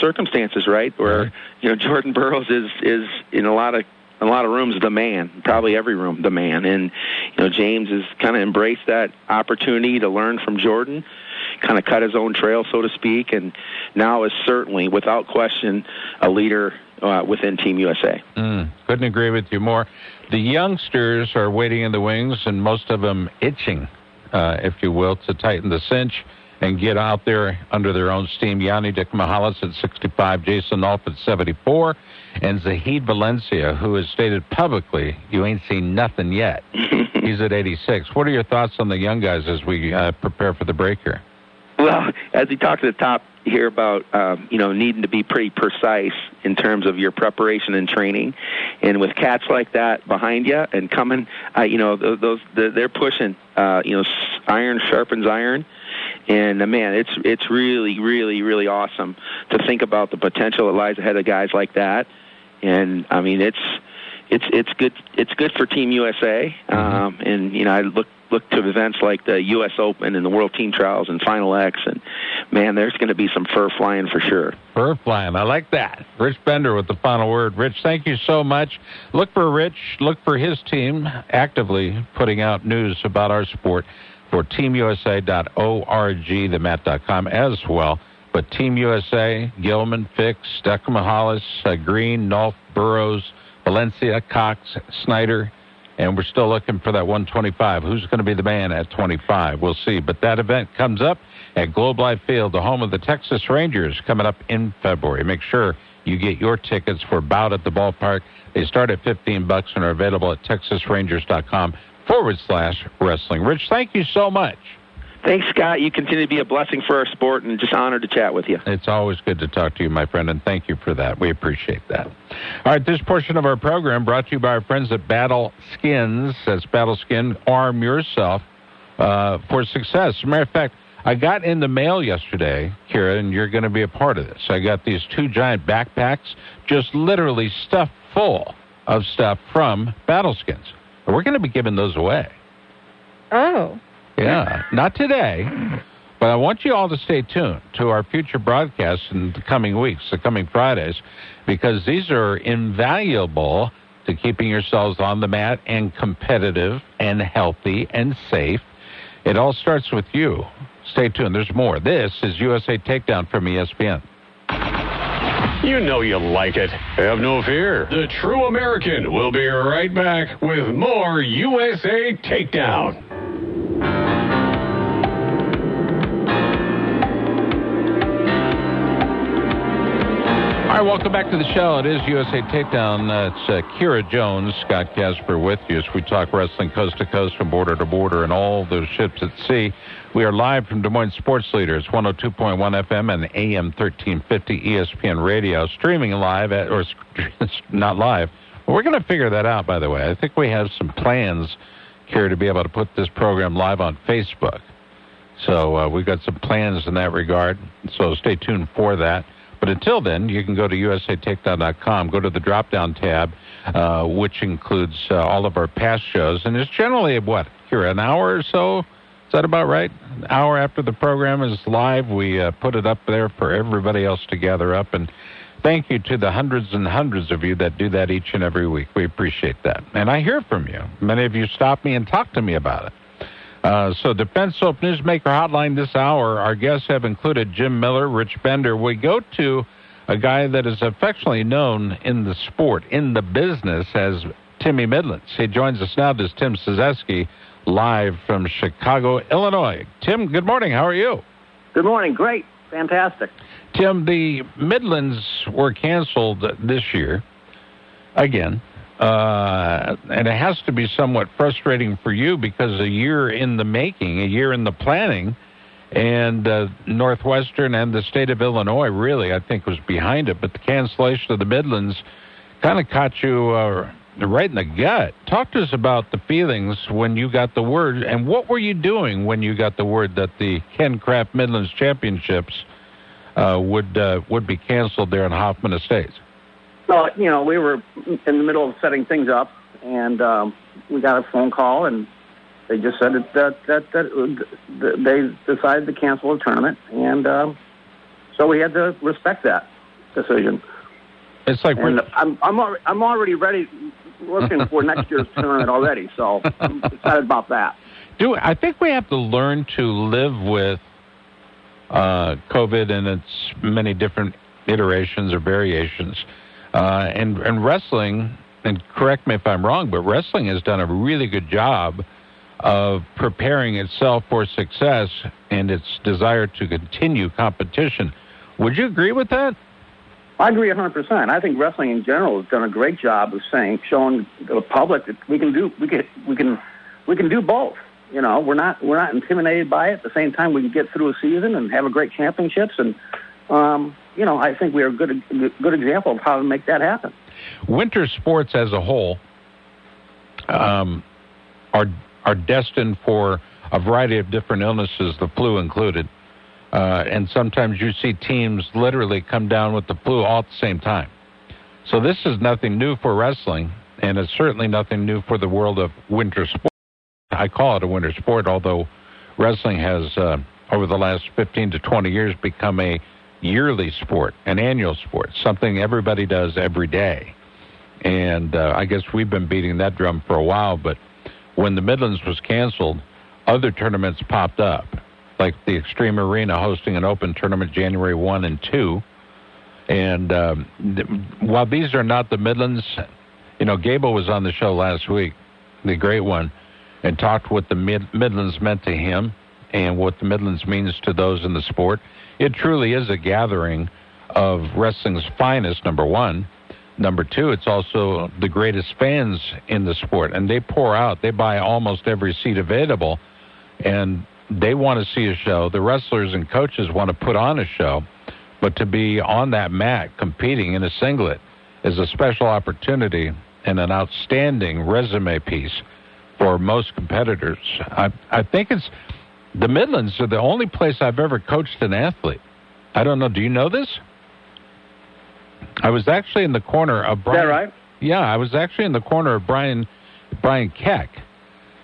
circumstances, right? Where you know Jordan Burroughs is is in a lot of a lot of rooms the man, probably every room the man, and you know James has kind of embraced that opportunity to learn from Jordan, kind of cut his own trail, so to speak, and now is certainly, without question, a leader uh, within Team USA. Mm, couldn't agree with you more. The youngsters are waiting in the wings, and most of them itching, uh, if you will, to tighten the cinch and get out there under their own steam. Yianni Diakomihalis at 65, Jason Nolf at 74, and Zahid Valencia, who has stated publicly, you ain't seen nothing yet. He's at 86. What are your thoughts on the young guys as we uh, prepare for the break here? Well, as we talked at the top here about um, you know needing to be pretty precise in terms of your preparation and training, and with cats like that behind you and coming, uh, you know those they're pushing. Uh, you know, iron sharpens iron, and uh, man, it's it's really really really awesome to think about the potential that lies ahead of guys like that. And I mean, it's it's it's good it's good for Team USA. Mm-hmm. Um, and you know, I look look to events like the U.S. Open and the World Team Trials and Final X, and man, there's going to be some fur flying for sure. Fur flying, I like that. Rich Bender with the final word. Rich, thank you so much. Look for Rich. Look for his team actively putting out news about our sport for teamusa.org, themat.com as well. But Team USA, Gilman, Fix, Diakomihalis, uh, Green, Nolf, Burroughs, Valencia, Cox, Snyder, and we're still looking for that 125. Who's going to be the man at 25? We'll see. But that event comes up at Globe Life Field, the home of the Texas Rangers, coming up in February. Make sure you get your tickets for Bout at the Ballpark. They start at 15 bucks and are available at texasrangers.com forward slash wrestling. Rich, thank you so much. Thanks, Scott. You continue to be a blessing for our sport and just honored to chat with you. It's always good to talk to you, my friend, and thank you for that. We appreciate that. All right, this portion of our program brought to you by our friends at Battle Skins. That's Battle Skin. Arm yourself uh, for success. As a matter of fact, I got in the mail yesterday, Kira, and you're going to be a part of this. I got these two giant backpacks, just literally stuffed full of stuff from Battle Skins. We're going to be giving those away. Oh. Yeah, not today, but I want you all to stay tuned to our future broadcasts in the coming weeks, the coming Fridays, because these are invaluable to keeping yourselves on the mat and competitive and healthy and safe. It all starts with you. Stay tuned. There's more. This is USA Takedown from ESPN. You know you like it. Have no fear. The True American will be right back with more USA Takedown. All right, welcome back to the show. It is USA Takedown. Uh, it's uh, Kira Jones, Scott Casber with you as we talk wrestling coast to coast from border to border and all those ships at sea. We are live from Des Moines Sports Leaders, 102.1 FM and AM 1350 ESPN Radio, streaming live, at, or not live. We're going to figure that out, by the way. I think we have some plans, here to be able to put this program live on Facebook. So uh, we've got some plans in that regard. So stay tuned for that. But until then, you can go to usatakedown.com, go to the drop down tab, uh, which includes uh, all of our past shows. And it's generally, what, here, an hour or so? Is that about right? An hour after the program is live, we uh, put it up there for everybody else to gather up. And thank you to the hundreds and hundreds of you that do that each and every week. We appreciate that. And I hear from you. Many of you stop me and talk to me about it. Uh, so, Defense Soap Newsmaker Hotline this hour, our guests have included Jim Miller, Rich Bender. We go to a guy that is affectionately known in the sport, in the business, as Timmy Midlands. He joins us now. This Tim Sazeski, live from Chicago, Illinois. Tim, good morning. How are you? Good morning. Great. Fantastic. Tim, the Midlands were canceled this year again. Uh, and it has to be somewhat frustrating for you because a year in the making, a year in the planning, and uh, Northwestern and the state of Illinois really, I think, was behind it. But the cancellation of the Midlands kind of caught you uh, right in the gut. Talk to us about the feelings when you got the word, and what were you doing when you got the word that the Ken Kraft Midlands Championships uh, would uh, would be canceled there in Hoffman Estates? Well, you know, we were in the middle of setting things up, and um, we got a phone call, and they just said that that, that, that they decided to cancel the tournament, and uh, so we had to respect that decision. It's like and I'm I'm already, I'm already ready, looking for next year's tournament already. So I'm excited about that. Do I think we have to learn to live with uh, COVID and its many different iterations or variations. Uh, and, and wrestling, and correct me if I'm wrong, but wrestling has done a really good job of preparing itself for success and its desire to continue competition. Would you agree with that? I agree 100%. I think wrestling in general has done a great job of saying, showing the public that we can do, we can, we can, we can do both. You know, we're not, we're not intimidated by it. At the same time, we can get through a season and have a great championships. And, um, you know, I think we are a good, good example of how to make that happen. Winter sports as a whole um, are are destined for a variety of different illnesses, the flu included. Uh, and sometimes you see teams literally come down with the flu all at the same time. So this is nothing new for wrestling, and it's certainly nothing new for the world of winter sport. I call it a winter sport, although wrestling has, uh, over the last 15 to 20 years, become a yearly sport, an annual sport, something everybody does every day. And uh, I guess we've been beating that drum for a while, but when the Midlands was canceled, other tournaments popped up like the Extreme Arena hosting an open tournament January 1 and 2. And um, th- while these are not the Midlands, you know, Gable was on the show last week, the great one, and talked what the Mid- Midlands meant to him and what the Midlands means to those in the sport. It truly is a gathering of wrestling's finest, number one. Number two, it's also the greatest fans in the sport, and they pour out. They buy almost every seat available, and they want to see a show. The wrestlers and coaches want to put on a show, but to be on that mat competing in a singlet is a special opportunity and an outstanding resume piece for most competitors. I, I think it's the Midlands are the only place I've ever coached an athlete. I don't know. Do you know this? I was actually in the corner of Brian. Is that right? Yeah, I was actually in the corner of Brian Brian Keck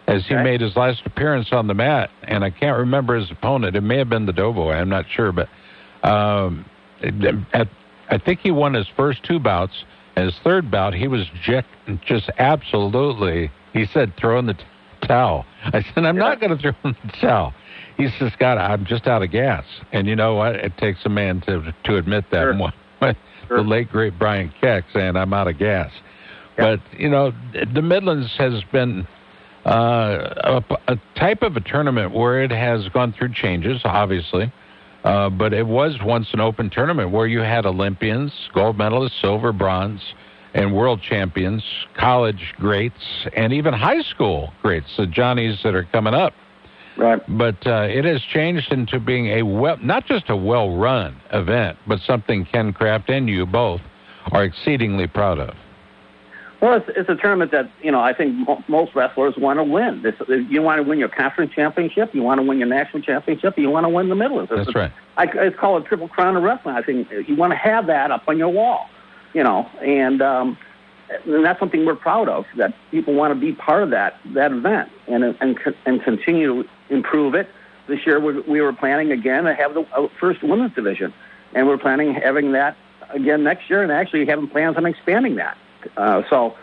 as he made his last appearance on the mat, and I can't remember his opponent. It may have been the Doughboy. I'm not sure, but um, at, I think he won his first two bouts. And his third bout, he was just, just absolutely. He said, "Throw in the t- towel." I said, "I'm not going to throw in the towel." He says, "God, I'm just out of gas." And you know what? It takes a man to to admit that. Sure. One- Sure. The late great Brian Keck saying, "I'm out of gas." Yeah. But you know, the Midlands has been uh, a, a type of a tournament where it has gone through changes, obviously. Uh, but it was once an open tournament where you had Olympians, gold medalists, silver, bronze, and world champions, college greats, and even high school greats, the Johnnies that are coming up. Right. But uh, it has changed into being a well, not just a well-run event, but something Ken Kraft and you both are exceedingly proud of. Well, it's, it's a tournament that you know I think mo- most wrestlers want to win. This, you want to win your conference championship, you want to win your national championship, you want to win the Midlands. It's That's a- right. I, it's called a triple crown of wrestling. I think you want to have that up on your wall, you know, and um, and that's something we're proud of. That people want to be part of that that event and and and continue to improve it. This year we, we were planning again to have the uh, first women's division, and we're planning having that again next year, and actually having plans on expanding that. Uh, so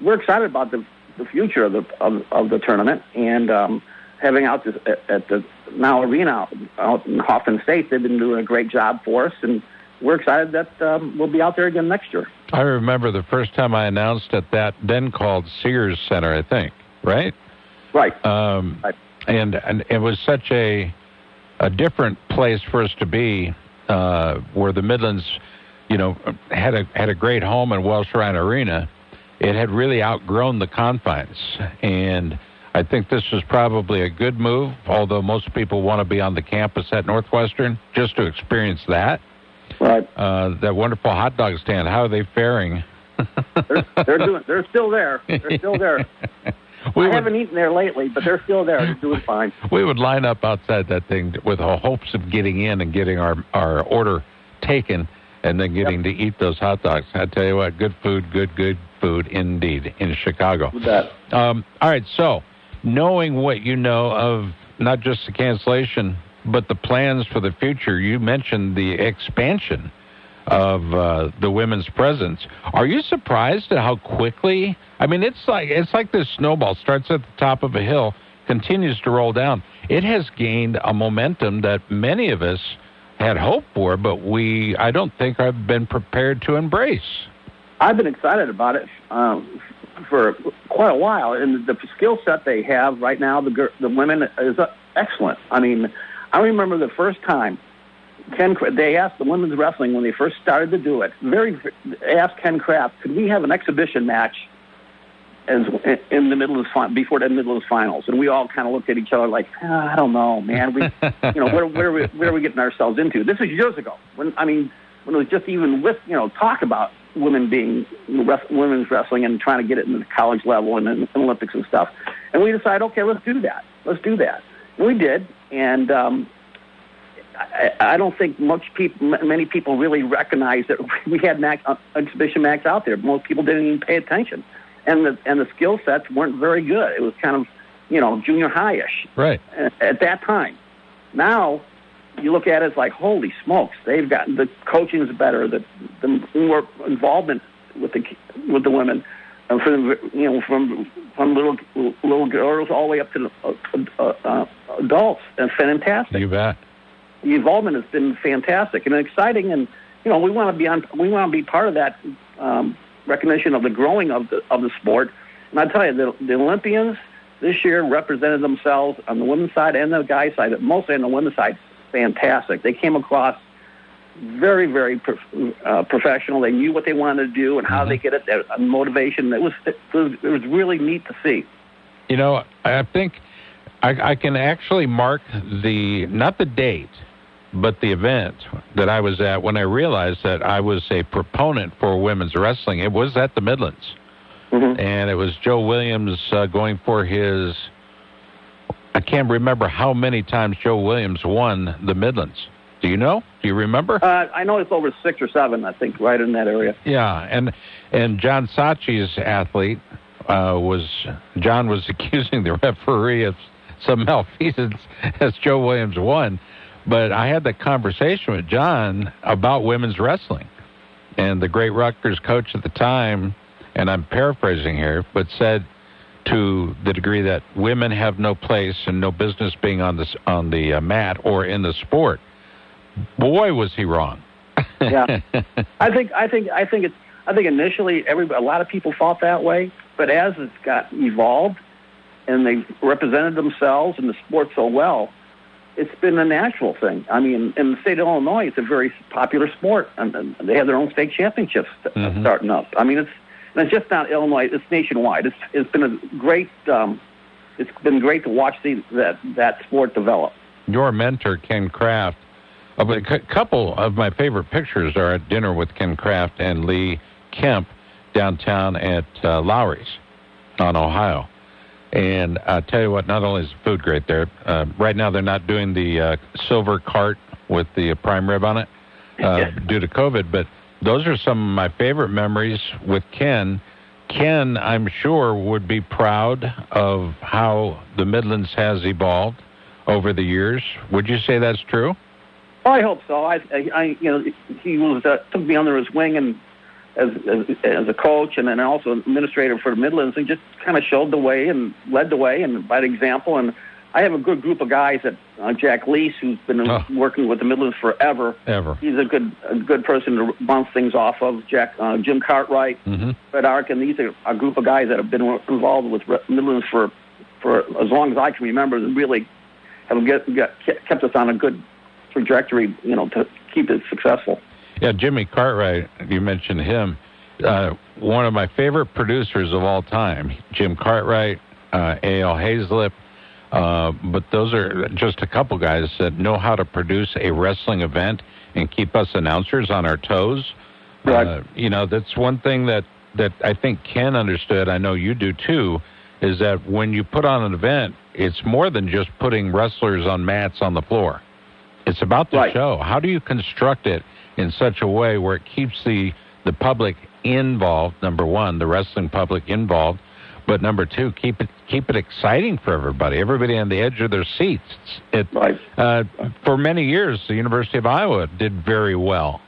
we're excited about the the future of the of, of the tournament and um, having out this, at, at the now arena out, in Hoffman State. They've been doing a great job for us, and we're excited that um, we'll be out there again next year. I remember the first time I announced at that then called Sears Center, I think, right? Right. Um, Right. and and it was such a a different place for us to be, uh, where the Midlands, you know, had a had a great home in Welsh Ryan Arena. It had really outgrown the confines, and I think this was probably a good move. Although most people want to be on the campus at Northwestern just to experience that. Right. Uh, that wonderful hot dog stand. How are they faring? They're, they're doing. They're still there. They're still there. we I would, haven't eaten there lately, but they're still there. They're doing fine. we would line up outside that thing with hopes of getting in and getting our, our order taken and then getting to eat those hot dogs. I tell you what, good food, good, good food indeed in Chicago. With that. Um, all right, so knowing what you know of not just the cancellation, but the plans for the future, you mentioned the expansion of uh, the women's presence. Are you surprised at how quickly? I mean, it's like it's like this snowball starts at the top of a hill, continues to roll down. It has gained a momentum that many of us had hoped for, but we I don't think I've been prepared to embrace. I've been excited about it um, for quite a while, and the skill set they have right now, the the women is uh, excellent. I mean, I remember the first time Ken they asked the women's wrestling when they first started to do it. Very they asked Ken Kraft, could we have an exhibition match as in the middle of the before the middle of the finals, and we all kind of looked at each other like, oh, I don't know, man. We, you know, where where are we, where are we getting ourselves into? This was years ago. When I mean, when it was just even with you know talk about women being women's wrestling and trying to get it in the college level and the Olympics and stuff. And we decided, okay, let's do that. Let's do that. And we did, and um, I, I don't think much people, many people really recognize that we had Mac, uh, exhibition Max out there. Most people didn't even pay attention, and the and the skill sets weren't very good. It was kind of, you know, junior highish. Right. At, at that time. Now you look at it, it's like holy smokes, they've gotten the coaching is better, the the more involvement with the with the women, and from you know from from little little girls all the way up to the, uh, uh, uh, adults, and fantastic. You bet. The involvement has been fantastic and exciting, and you know we want to be on we want to be part of that um, recognition of the growing of the of the sport. And I tell you, the, the Olympians this year represented themselves on the women's side and the guys side, but mostly on the women's side, fantastic. They came across very, very pro- uh, professional. They knew what they wanted to do and how they get it. Their motivation. It was, it was it was really neat to see. You know, I think I, I can actually mark the not the date, but the event that I was at when I realized that I was a proponent for women's wrestling. It was at the Midlands, mm-hmm. and it was Joe Williams uh, going for his I can't remember how many times Joe Williams won the Midlands. Do you know? Do you remember? Uh, I know it's over six or seven. I think right in that area. Yeah, and and John Sacchi's athlete uh, was John was accusing the referee of some malfeasance as Joe Williams won, but I had that conversation with John about women's wrestling, and the great Rutgers coach at the time, and I'm paraphrasing here, but said to the degree that women have no place and no business being on this on the uh, mat or in the sport. Boy, was he wrong. yeah, I think I think I think it's I think initially every a lot of people thought that way, but as it's got evolved and they represented themselves in the sport so well, it's been a natural thing. I mean, in the state of Illinois, it's a very popular sport, and, and they have their own state championships mm-hmm. starting up. I mean, it's and it's just not Illinois; it's nationwide. It's it's been a great um, it's been great to watch the, that that sport develop. Your mentor, Ken Kraft. A couple of my favorite pictures are at dinner with Ken Kraft and Lee Kemp downtown at uh, Lawry's on Ohio. And I tell you what, not only is the food great there, uh, right now they're not doing the uh, silver cart with the prime rib on it uh, due to COVID, but those are some of my favorite memories with Ken. Ken, I'm sure, would be proud of how the Midlands has evolved over the years. Would you say that's true? Oh, I hope so. I, I, you know, he was uh, took me under his wing and as, as as a coach and then also administrator for the Midlands, and just kind of showed the way and led the way and by the example. And I have a good group of guys that uh, Jack Lease, who's been oh. working with the Midlands forever. Ever. He's a good a good person to bounce things off of. Jack uh, Jim Cartwright, mm-hmm. Fred Arkin. These are a group of guys that have been involved with Midlands for for as long as I can remember, and really have get, get, kept us on a good trajectory. You know, to keep it successful. Yeah, Jimmy Cartwright. You mentioned him. Uh, one of my favorite producers of all time, Jim Cartwright, uh, A.L. Hazlip uh, but those are just a couple guys that know how to produce a wrestling event and keep us announcers on our toes. Right. Uh, you know, that's one thing that, that I think Ken understood. I know you do too. Is that when you put on an event, it's more than just putting wrestlers on mats on the floor. It's about the right. show. How do you construct it in such a way where it keeps the the public involved? Number one, the wrestling public involved, but number two, keep it keep it exciting for everybody. Everybody on the edge of their seats. It, right. Uh, for many years, the University of Iowa did very well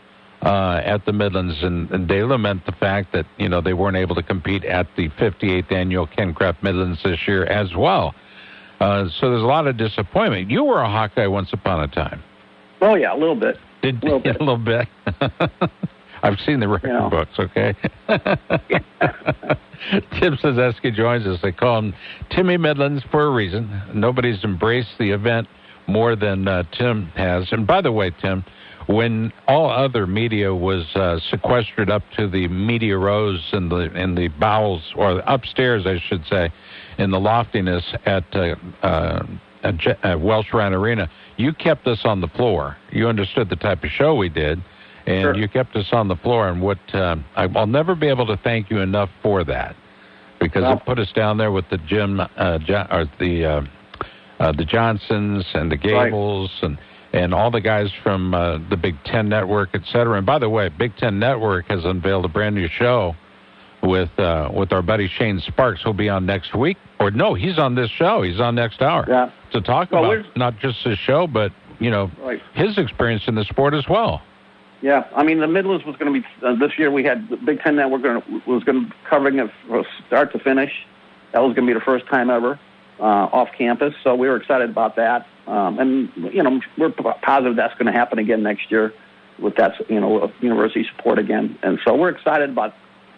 uh, at the Midlands, and, and, they lament the fact that you know they weren't able to compete at the 58th annual Ken Kraft Midlands this year as well. Uh, so there's a lot of disappointment. You were a Hawkeye once upon a time. Oh yeah, a little bit. Did A little bit. a little bit. I've seen the record know. books. Okay. Tim Sazeski joins us. They call him Timmy Midlands for a reason. Nobody's embraced the event more than uh, Tim has. And by the way, Tim, when all other media was uh, sequestered up to the media rows in the in the bowels or upstairs, I should say, in the loftiness at uh, uh, at, Je- at Welsh Ryan Arena, you kept us on the floor. You understood the type of show we did, and Sure. you kept us on the floor. And what um, I, I'll never be able to thank you enough for that, because Well- it put us down there with the Jim uh, jo- or the uh, uh, the Johnsons and the Right. Gables and and all the guys from uh, the Big Ten Network, et cetera. And by the way, Big Ten Network has unveiled a brand new show with uh, with our buddy Shane Sparks. Who'll be on next week, or no, he's on this show. He's on next hour Yeah. to talk Well, about not just his show, but you know Right. his experience in the sport as well. Yeah, I mean the Midlands was going to be uh, this year. We had the Big Ten Network gonna, was going to be covering it from start to finish. That was going to be the first time ever uh, off campus, so we were excited about that. Um, and you know we're positive that's going to happen again next year with that you know university support again. And so we're excited about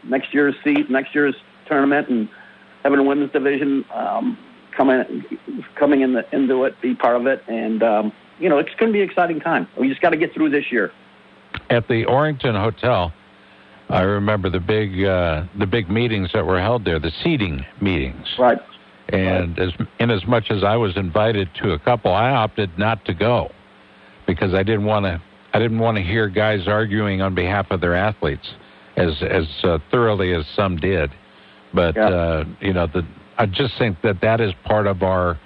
next year's seat, next year's tournament, and having a women's division um, coming coming in the, into it, be part of it, and um, you know it's going to be an exciting time. We just got to get through this year. At the Orrington Hotel, I remember the big uh, the big meetings that were held there, the seating meetings. Right. And as in as much as I was invited to a couple, I opted not to go because I didn't want to. I didn't want to hear guys arguing on behalf of their athletes as as uh, thoroughly as some did. But Yeah. uh, you know, the I just think that that is part of our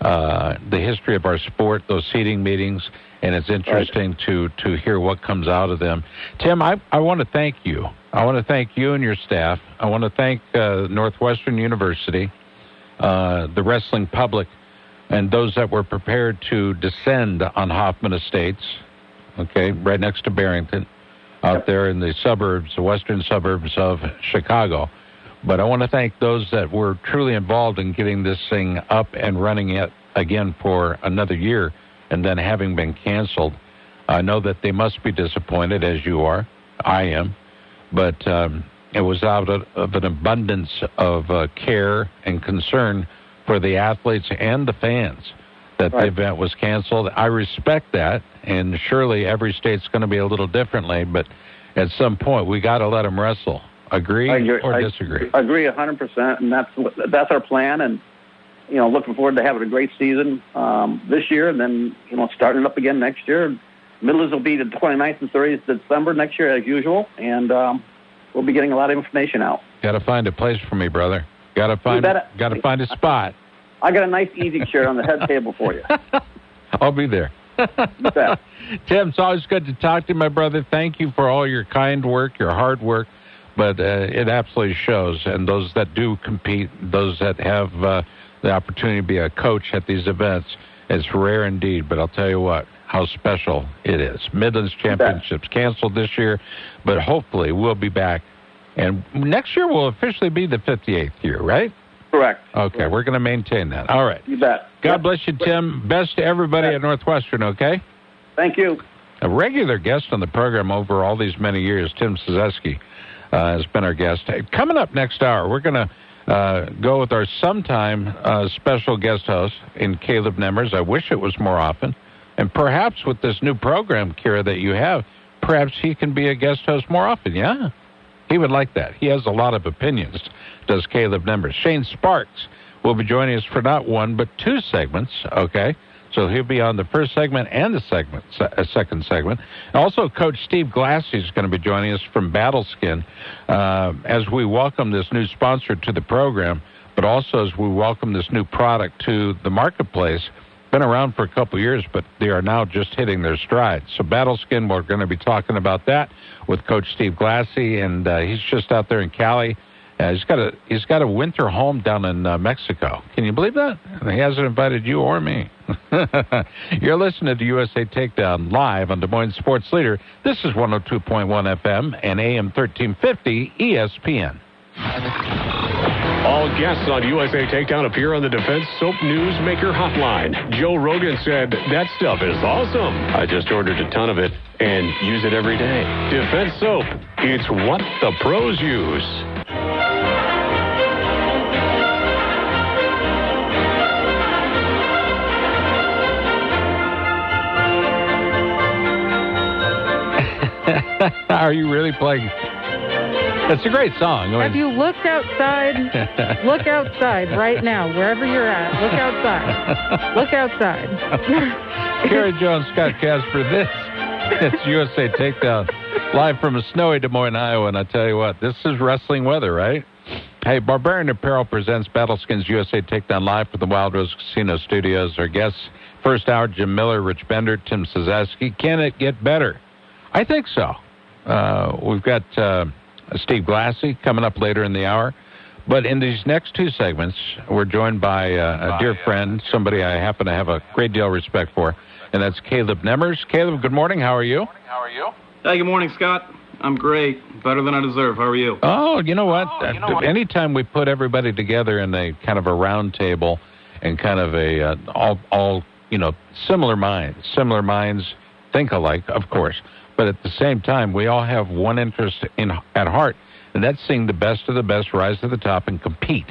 uh, the history of our sport. Those seating meetings, and it's interesting to to hear what comes out of them. Tim, I I want to thank you. I want to thank you and your staff. I want to thank uh, Northwestern University uh, the wrestling public and those that were prepared to descend on Hoffman Estates, okay, right next to Barrington, out there in the suburbs, the western suburbs of Chicago. But I want to thank those that were truly involved in getting this thing up and running it again for another year and then having been canceled. I know that they must be disappointed, as you are. I am. But um, it was out of, of an abundance of uh, care and concern for the athletes and the fans that the event was canceled. I respect that, and surely every state's going to be a little differently, but at some point we got to let them wrestle. Agree agree. or I disagree? Agree a hundred percent, and that's that's our plan. And you know, looking forward to having a great season um, this year, and then you know, starting up again next year. Midlands will be the 29th and 30th of December next year, as usual, and um, we'll be getting a lot of information out. Got to find a place for me, brother. Got to find got to find a spot. I got a nice easy chair on the head table for you. I'll be there. Tim, it's always good to talk to you, my brother. Thank you for all your kind work, your hard work, but uh, it absolutely shows. And those that do compete, those that have uh, the opportunity to be a coach at these events, it's rare indeed. But I'll tell you what, how special it is. Midlands Championships canceled this year, but hopefully we'll be back. And next year will officially be the 58th year, right? Correct. Okay, we're going to maintain that. All right. You bet. God Yep. bless you, Tim. Best to everybody at Northwestern, okay? Thank you. A regular guest on the program over all these many years, Tim Sazeski, uh, has been our guest. Hey, Coming up next hour, we're going to uh, go with our sometime uh, special guest host in Caleb Nemers. I wish it was more often. And perhaps with this new program, Kira, that you have, perhaps he can be a guest host more often, yeah? He would like that. He has a lot of opinions, does Caleb Nemers. Shane Sparks will be joining us for not one, but two segments, okay? So he'll be on the first segment and the segment, se- uh, second segment. Also, Coach Steve Glassy is going to be joining us from Battleskin uh, as we welcome this new sponsor to the program, but also as we welcome this new product to the marketplace. Been around for a couple years, but they are now just hitting their stride. So Battleskin, we're going to be talking about that with Coach Steve Glassy, and uh, he's just out there in Cali. Uh, he's got a he's got a winter home down in uh, Mexico. Can you believe that? He hasn't invited you or me. You're listening to USA Takedown live on Des Moines Sports Leader. This is 102.1 FM and AM 1350 ESPN. All guests on USA Takedown appear on the Defense Soap Newsmaker hotline. Joe Rogan said, That stuff is awesome. I just ordered a ton of it and use it every day. Defense Soap. It's what the pros use. Are you really playing? That's a great song. I Have you looked outside? look outside right now, wherever you're at. Look outside. Look outside. Carrie Jones, Scott Casber, this is USA Takedown, live from a snowy Des Moines, Iowa. And I tell you what, this is wrestling weather, right? Hey, Barbarian Apparel presents Battleskins USA Takedown live from the Wild Rose Casino Studios. Our guests, first hour, Jim Miller, Rich Bender, Tim Sazaski. Can it get better? I think so. Uh, we've got uh, Steve Glassy coming up later in the hour. But in these next two segments, we're joined by uh, a dear friend, somebody I happen to have a great deal of respect for, and that's Caleb Nemmers. Caleb, good morning. How are you? How are you? Hey, good morning, Scott. I'm great. Better than I deserve. How are you? Oh, you know what? Uh, Anytime we put everybody together in a kind of a round table and kind of a uh, all, all you know, similar minds, similar minds think alike, of course, but at the same time, we all have one interest in at heart, and that's seeing the best of the best rise to the top and compete.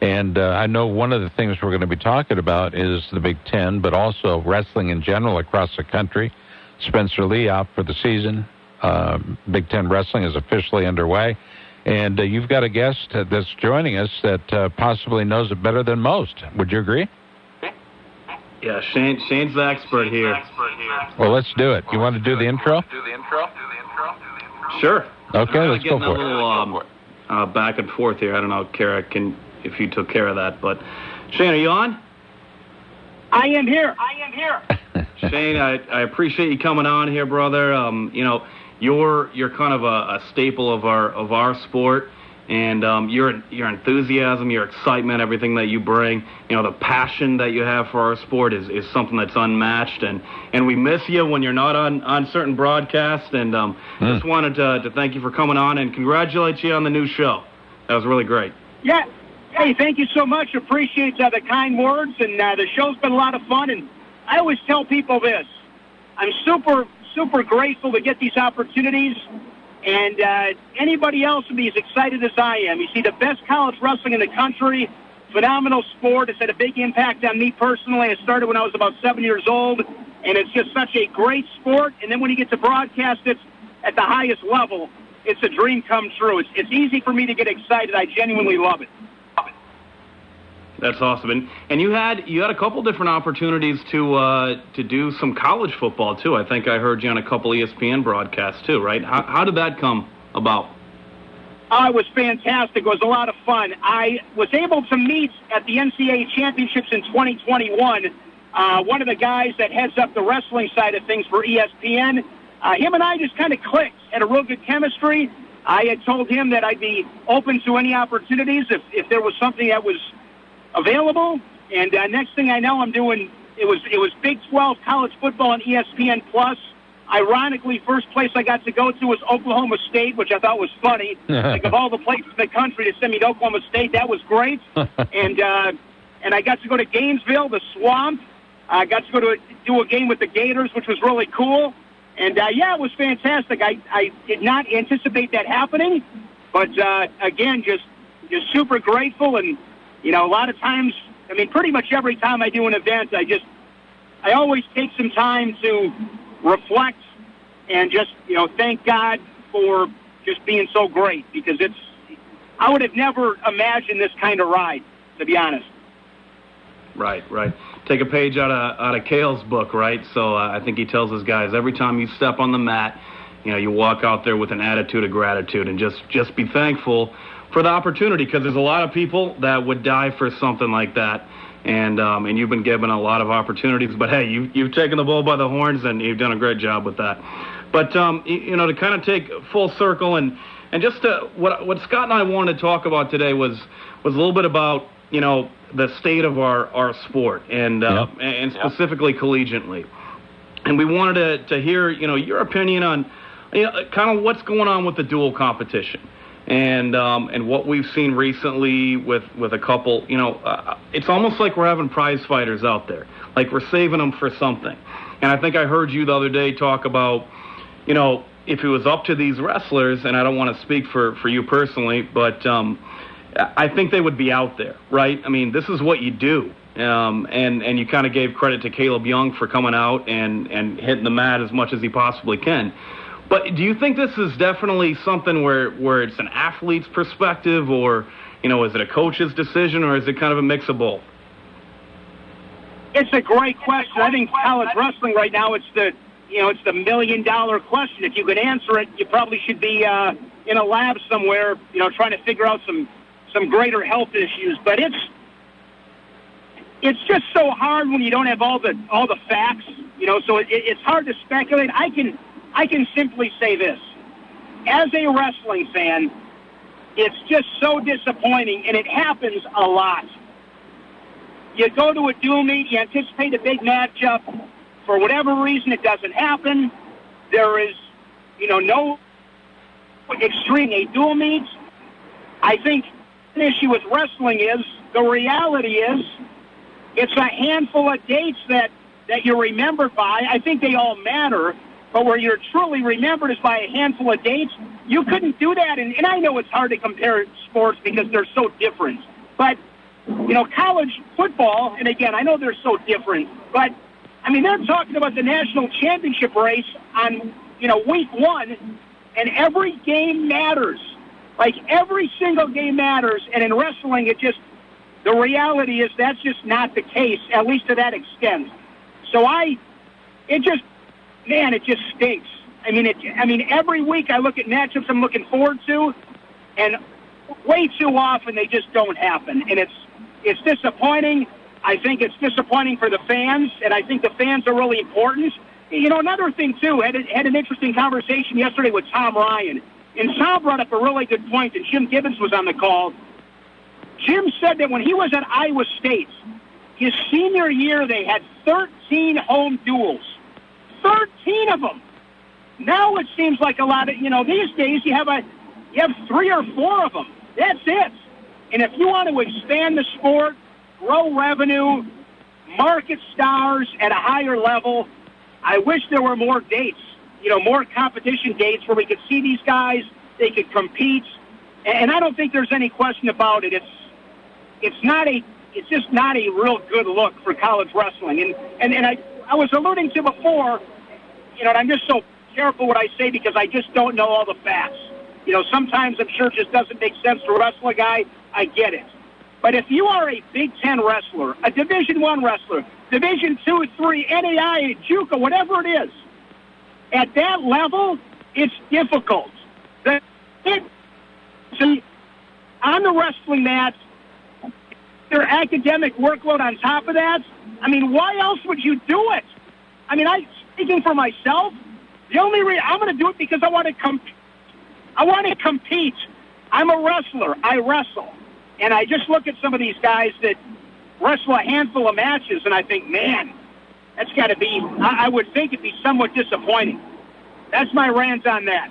And uh, I know one of the things we're going to be talking about is the Big Ten, but also wrestling in general across the country. Spencer Lee out for the season. Uh, Big Ten wrestling is officially underway. And uh, you've got a guest that's joining us that uh, possibly knows it better than most. Would you agree? Yeah, Shane. Shane's the expert here. Well, let's do it. You want to do the intro? Do the intro? Sure. Okay, let's go for it. little um, uh, back and forth here. I don't know, Kara, can if you took care of that, but Shane, are you on? I am here. I am here. Shane, I, I appreciate you coming on here, brother. Um, you know, you're you're kind of a, a staple of our of our sport, and um, your your enthusiasm, your excitement, everything that you bring, you know, the passion that you have for our sport is, is something that's unmatched. And, and we miss you when you're not on, on certain broadcasts. And um, just wanted to, to thank you for coming on and congratulate you on the new show. That was really great. Yeah. Hey, thank you so much. Appreciate uh, the kind words, and uh, the show's been a lot of fun. And I always tell people this: I'm super, super grateful to get these opportunities, and uh, anybody else would be as excited as I am. You see, the best college wrestling in the country, phenomenal sport. It's had a big impact on me personally. It started when I was about seven years old, and it's just such a great sport. And then when you get to broadcast it at the highest level, it's a dream come true. It's, it's easy for me to get excited. I genuinely love it. That's awesome. And, and you had you had a couple different opportunities to uh, to do some college football too. I think I heard you on a couple ESPN broadcasts too, right? How, how did that come about? Oh, it was fantastic. It was a lot of fun. I was able to meet at the NCAA championships in 2021. Uh, one of the guys that heads up the wrestling side of things for ESPN. Uh, him and I just kind of clicked, had a real good chemistry. I had told him that I'd be open to any opportunities if, if there was something that was available. And uh, next thing I know, I'm doing it was it was Big 12 college football on ESPN Plus. Ironically, first place I got to go to was Oklahoma State, which I thought was funny. like of all the places in the country to send me to Oklahoma State, that was great. and uh, and I got to go to Gainesville, the Swamp. I got to go to a, do a game with the Gators, which was really cool. And uh, yeah, it was fantastic. I I did not anticipate that happening, but uh, again, just just super grateful. And you know, a lot of times, I mean, pretty much every time I do an event, I just I always take some time to reflect and just you know thank God for just being so great because it's I would have never imagined this kind of ride to be honest. Right, right. Take a page out of out of Cael's book, right? So uh, I think he tells his guys every time you step on the mat, you know, you walk out there with an attitude of gratitude and just just be thankful for the opportunity because there's a lot of people that would die for something like that. And um, and you've been given a lot of opportunities, but hey, you you've taken the bull by the horns and you've done a great job with that. But um, you, know, to kind of take full circle and and just to, what what Scott and I wanted to talk about today was was a little bit about you know the state of our our sport and uh, and specifically collegiately. And we wanted to to hear you know your opinion on you know, kind of what's going on with the dual competition. And um, and what we've seen recently with with a couple, you know, uh, it's almost like we're having prize fighters out there, like we're saving them for something. And I think I heard you the other day talk about, you know, if it was up to these wrestlers, and I don't want to speak for for you personally, but um, I think they would be out there, right? I mean, this is what you do. Um, and and you kind of gave credit to Caleb Young for coming out and and hitting the mat as much as he possibly can. But do you think this is definitely something where where it's an athlete's perspective, or you know, is it a coach's decision, or is it kind of a mix of both? It's a great question. I think college wrestling right now it's the you know it's the million dollar question. If you could answer it, you probably should be uh, in a lab somewhere, you know, trying to figure out some some greater health issues. But it's it's just so hard when you don't have all the all the facts, you know. So it, it's hard to speculate. I can I can simply say this. As a wrestling fan, it's just so disappointing, and it happens a lot. You go to a dual meet, you anticipate a big matchup. For whatever reason, it doesn't happen. There is, you know, no extreme a dual meet. I think an issue with wrestling is the reality is it's a handful of dates that that you're remembered by. I think they all matter, but where you're truly remembered is by a handful of dates. You couldn't do that, and, and I know it's hard to compare sports because they're so different. But you know, college football, and again, I know they're so different, but I mean, they're talking about the national championship race on you know week one, and every game matters. Like every single game matters, and in wrestling, it just the reality is that's just not the case, at least to that extent. So I, it just man, it just stinks. I mean, it. I mean, every week I look at matchups I'm looking forward to, and way too often they just don't happen, and it's it's disappointing. I think it's disappointing for the fans, and I think the fans are really important. You know, another thing too, had had an interesting conversation yesterday with Tom Ryan, and Tom brought up a really good point, and Jim Gibbons was on the call. Jim said that when he was at Iowa State, his senior year, they had 13 home duels. 13 of them. Now it seems like a lot of, you know, these days you have a, you have three or four of them. That's it. And if you want to expand the sport, grow revenue, market stars at a higher level, I wish there were more dates, you know, more competition dates where we could see these guys, they could compete. And I don't think there's any question about it. It's, it's not a, it's just not a real good look for college wrestling. And, and, and I, I was alluding to before, you know, and I'm just so careful what I say because I just don't know all the facts. You know, sometimes I'm sure it just doesn't make sense to wrestle a guy. I get it. But if you are a Big Ten wrestler, a Division One wrestler, Division Two, Three, NAI, JUCO, whatever it is, at that level, it's difficult. The, it, see, on the wrestling mat, their academic workload on top of that. I mean, why else would you do it? I mean, I speaking for myself. The only reason I'm going to do it because I want to compete. I want to compete. I'm a wrestler. I wrestle, and I just look at some of these guys that wrestle a handful of matches, and I think, man, that's got to be. I, I would think it'd be somewhat disappointing. That's my rant on that.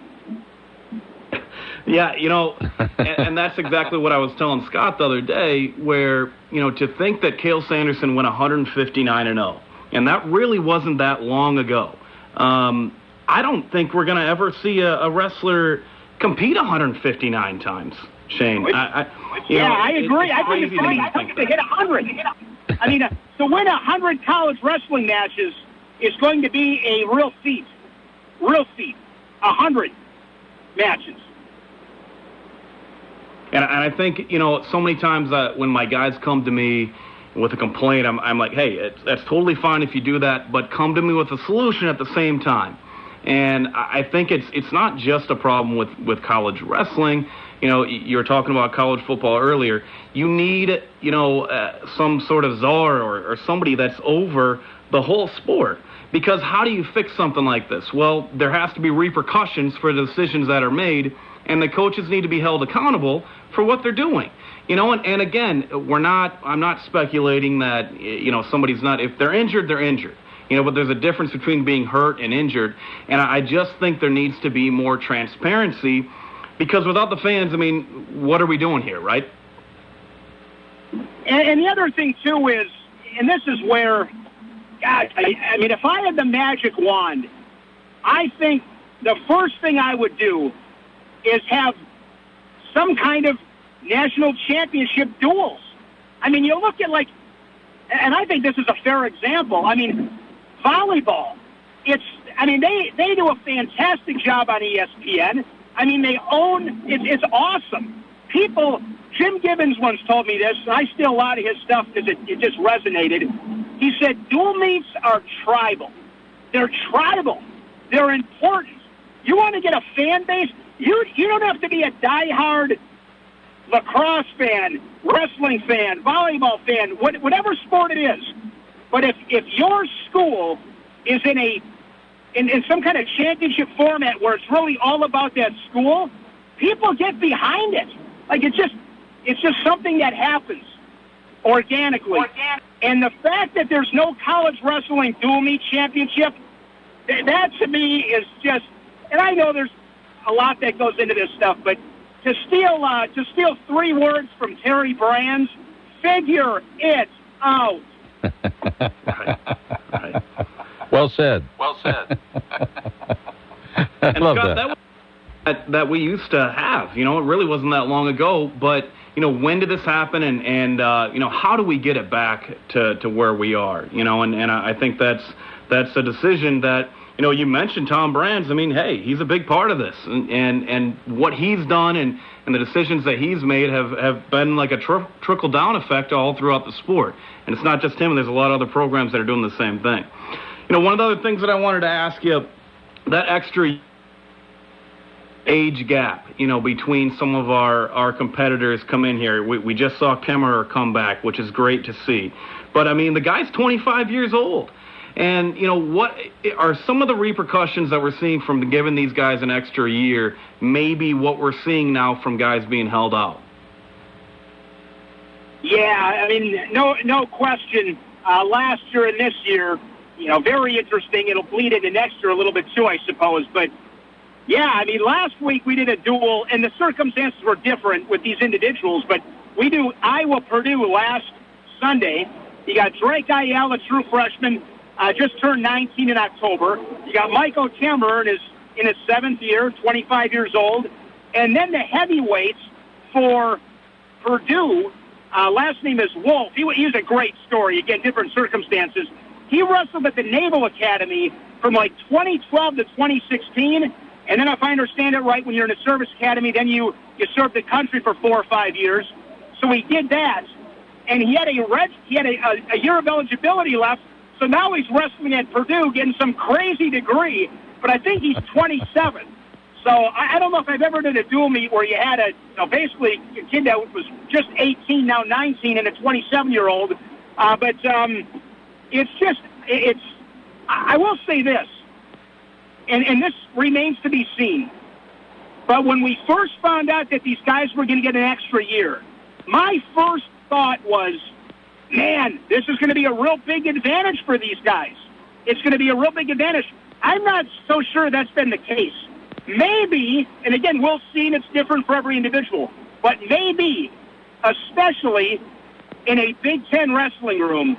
Yeah, you know, and, and that's exactly what I was telling Scott the other day, where, you know, to think that Cael Sanderson went 159 and 0, and that really wasn't that long ago. Um, I don't think we're going to ever see a, a wrestler compete 159 times, Shane. I, I, yeah, know, I agree. I think it's funny. to I think to hit 100. I mean, uh, to win 100 college wrestling matches is going to be a real feat. Real feat. 100 matches. And, and I think, you know, so many times uh, when my guys come to me with a complaint, I'm, I'm like, hey, that's totally fine if you do that, but come to me with a solution at the same time. And I I think it's it's not just a problem with, with college wrestling. You know, you were talking about college football earlier. You need, you know, uh, some sort of czar or, or somebody that's over the whole sport. Because how do you fix something like this? Well, there has to be repercussions for the decisions that are made, and the coaches need to be held accountable for what they're doing. You know, and, and again, we're not. I'm not speculating that you know somebody's not. If they're injured, they're injured. You know, but there's a difference between being hurt and injured, and I I just think there needs to be more transparency because without the fans, I mean, what are we doing here, right? And, and the other thing too is, and this is where, God, I, I mean, if I had the magic wand, I think the first thing I would do is have some kind of national championship duels. I mean, you look at like, and I think this is a fair example. I mean, volleyball. It's, I mean, they they do a fantastic job on ESPN. I mean, they own. It's it's awesome. People. Jim Gibbons once told me this, and I steal a lot of his stuff because it, it just resonated. He said, dual meets are tribal. They're tribal. They're important. You want to get a fan base? You you don't have to be a diehard lacrosse fan, wrestling fan, volleyball fan, what, whatever sport it is. But if if your school is in a in, in some kind of championship format where it's really all about that school, people get behind it. Like it's just it's just something that happens organically. Organic. And the fact that there's no college wrestling dual meet championship, that, that to me is just. And I know there's a lot that goes into this stuff, but to steal uh, to steal three words from Terry Brands, figure it out. right. Right. Well said. Well said. I love Scott, that. that that, that we used to have. You know, it really wasn't that long ago. But you know, when did this happen, and and uh, you know, how do we get it back to to where we are? You know, and and I think that's that's a decision that you know, you mentioned Tom Brands. I mean, hey, he's a big part of this, and and, and what he's done and, and the decisions that he's made have, have been like a tr- trickle down effect all throughout the sport. And it's not just him. There's a lot of other programs that are doing the same thing. You know, one of the other things that I wanted to ask you, that extra age gap, you know, between some of our, our competitors come in here. We, we just saw Kemerer come back, which is great to see. But I mean, the guy's 25 years old. And you know what are some of the repercussions that we're seeing from giving these guys an extra year? Maybe what we're seeing now from guys being held out. Yeah, I mean, no, no question. Uh, last year and this year, you know, very interesting. It'll bleed into next year a little bit too, I suppose. But yeah, I mean, last week we did a duel, and the circumstances were different with these individuals. But we do Iowa Purdue last Sunday. You got Drake Ayala, true freshman, uh, just turned 19 in October. You got Michael Kemerer in his in his seventh year, 25 years old, and then the heavyweights for Purdue. Uh, last name is Wolf. He, he was a great story. Again, different circumstances. He wrestled at the Naval Academy from like 2012 to 2016. And then, if I understand it right, when you're in a service academy, then you you serve the country for four or five years. So he did that, and he had a red, he had a, a, a year of eligibility left. So now he's wrestling at Purdue, getting some crazy degree. But I think he's 27. So I, I don't know if I've ever done a dual meet where you had a, you know, basically a kid that was just 18, now 19, and a 27 year old. Uh, but um, it's just, it's. I will say this, and and this remains to be seen. But when we first found out that these guys were going to get an extra year, my first thought was, man, this is going to be a real big advantage for these guys. It's going to be a real big advantage. I'm not so sure that's been the case. Maybe, and again, we'll see, and it's different for every individual, but maybe, especially in a Big Ten wrestling room,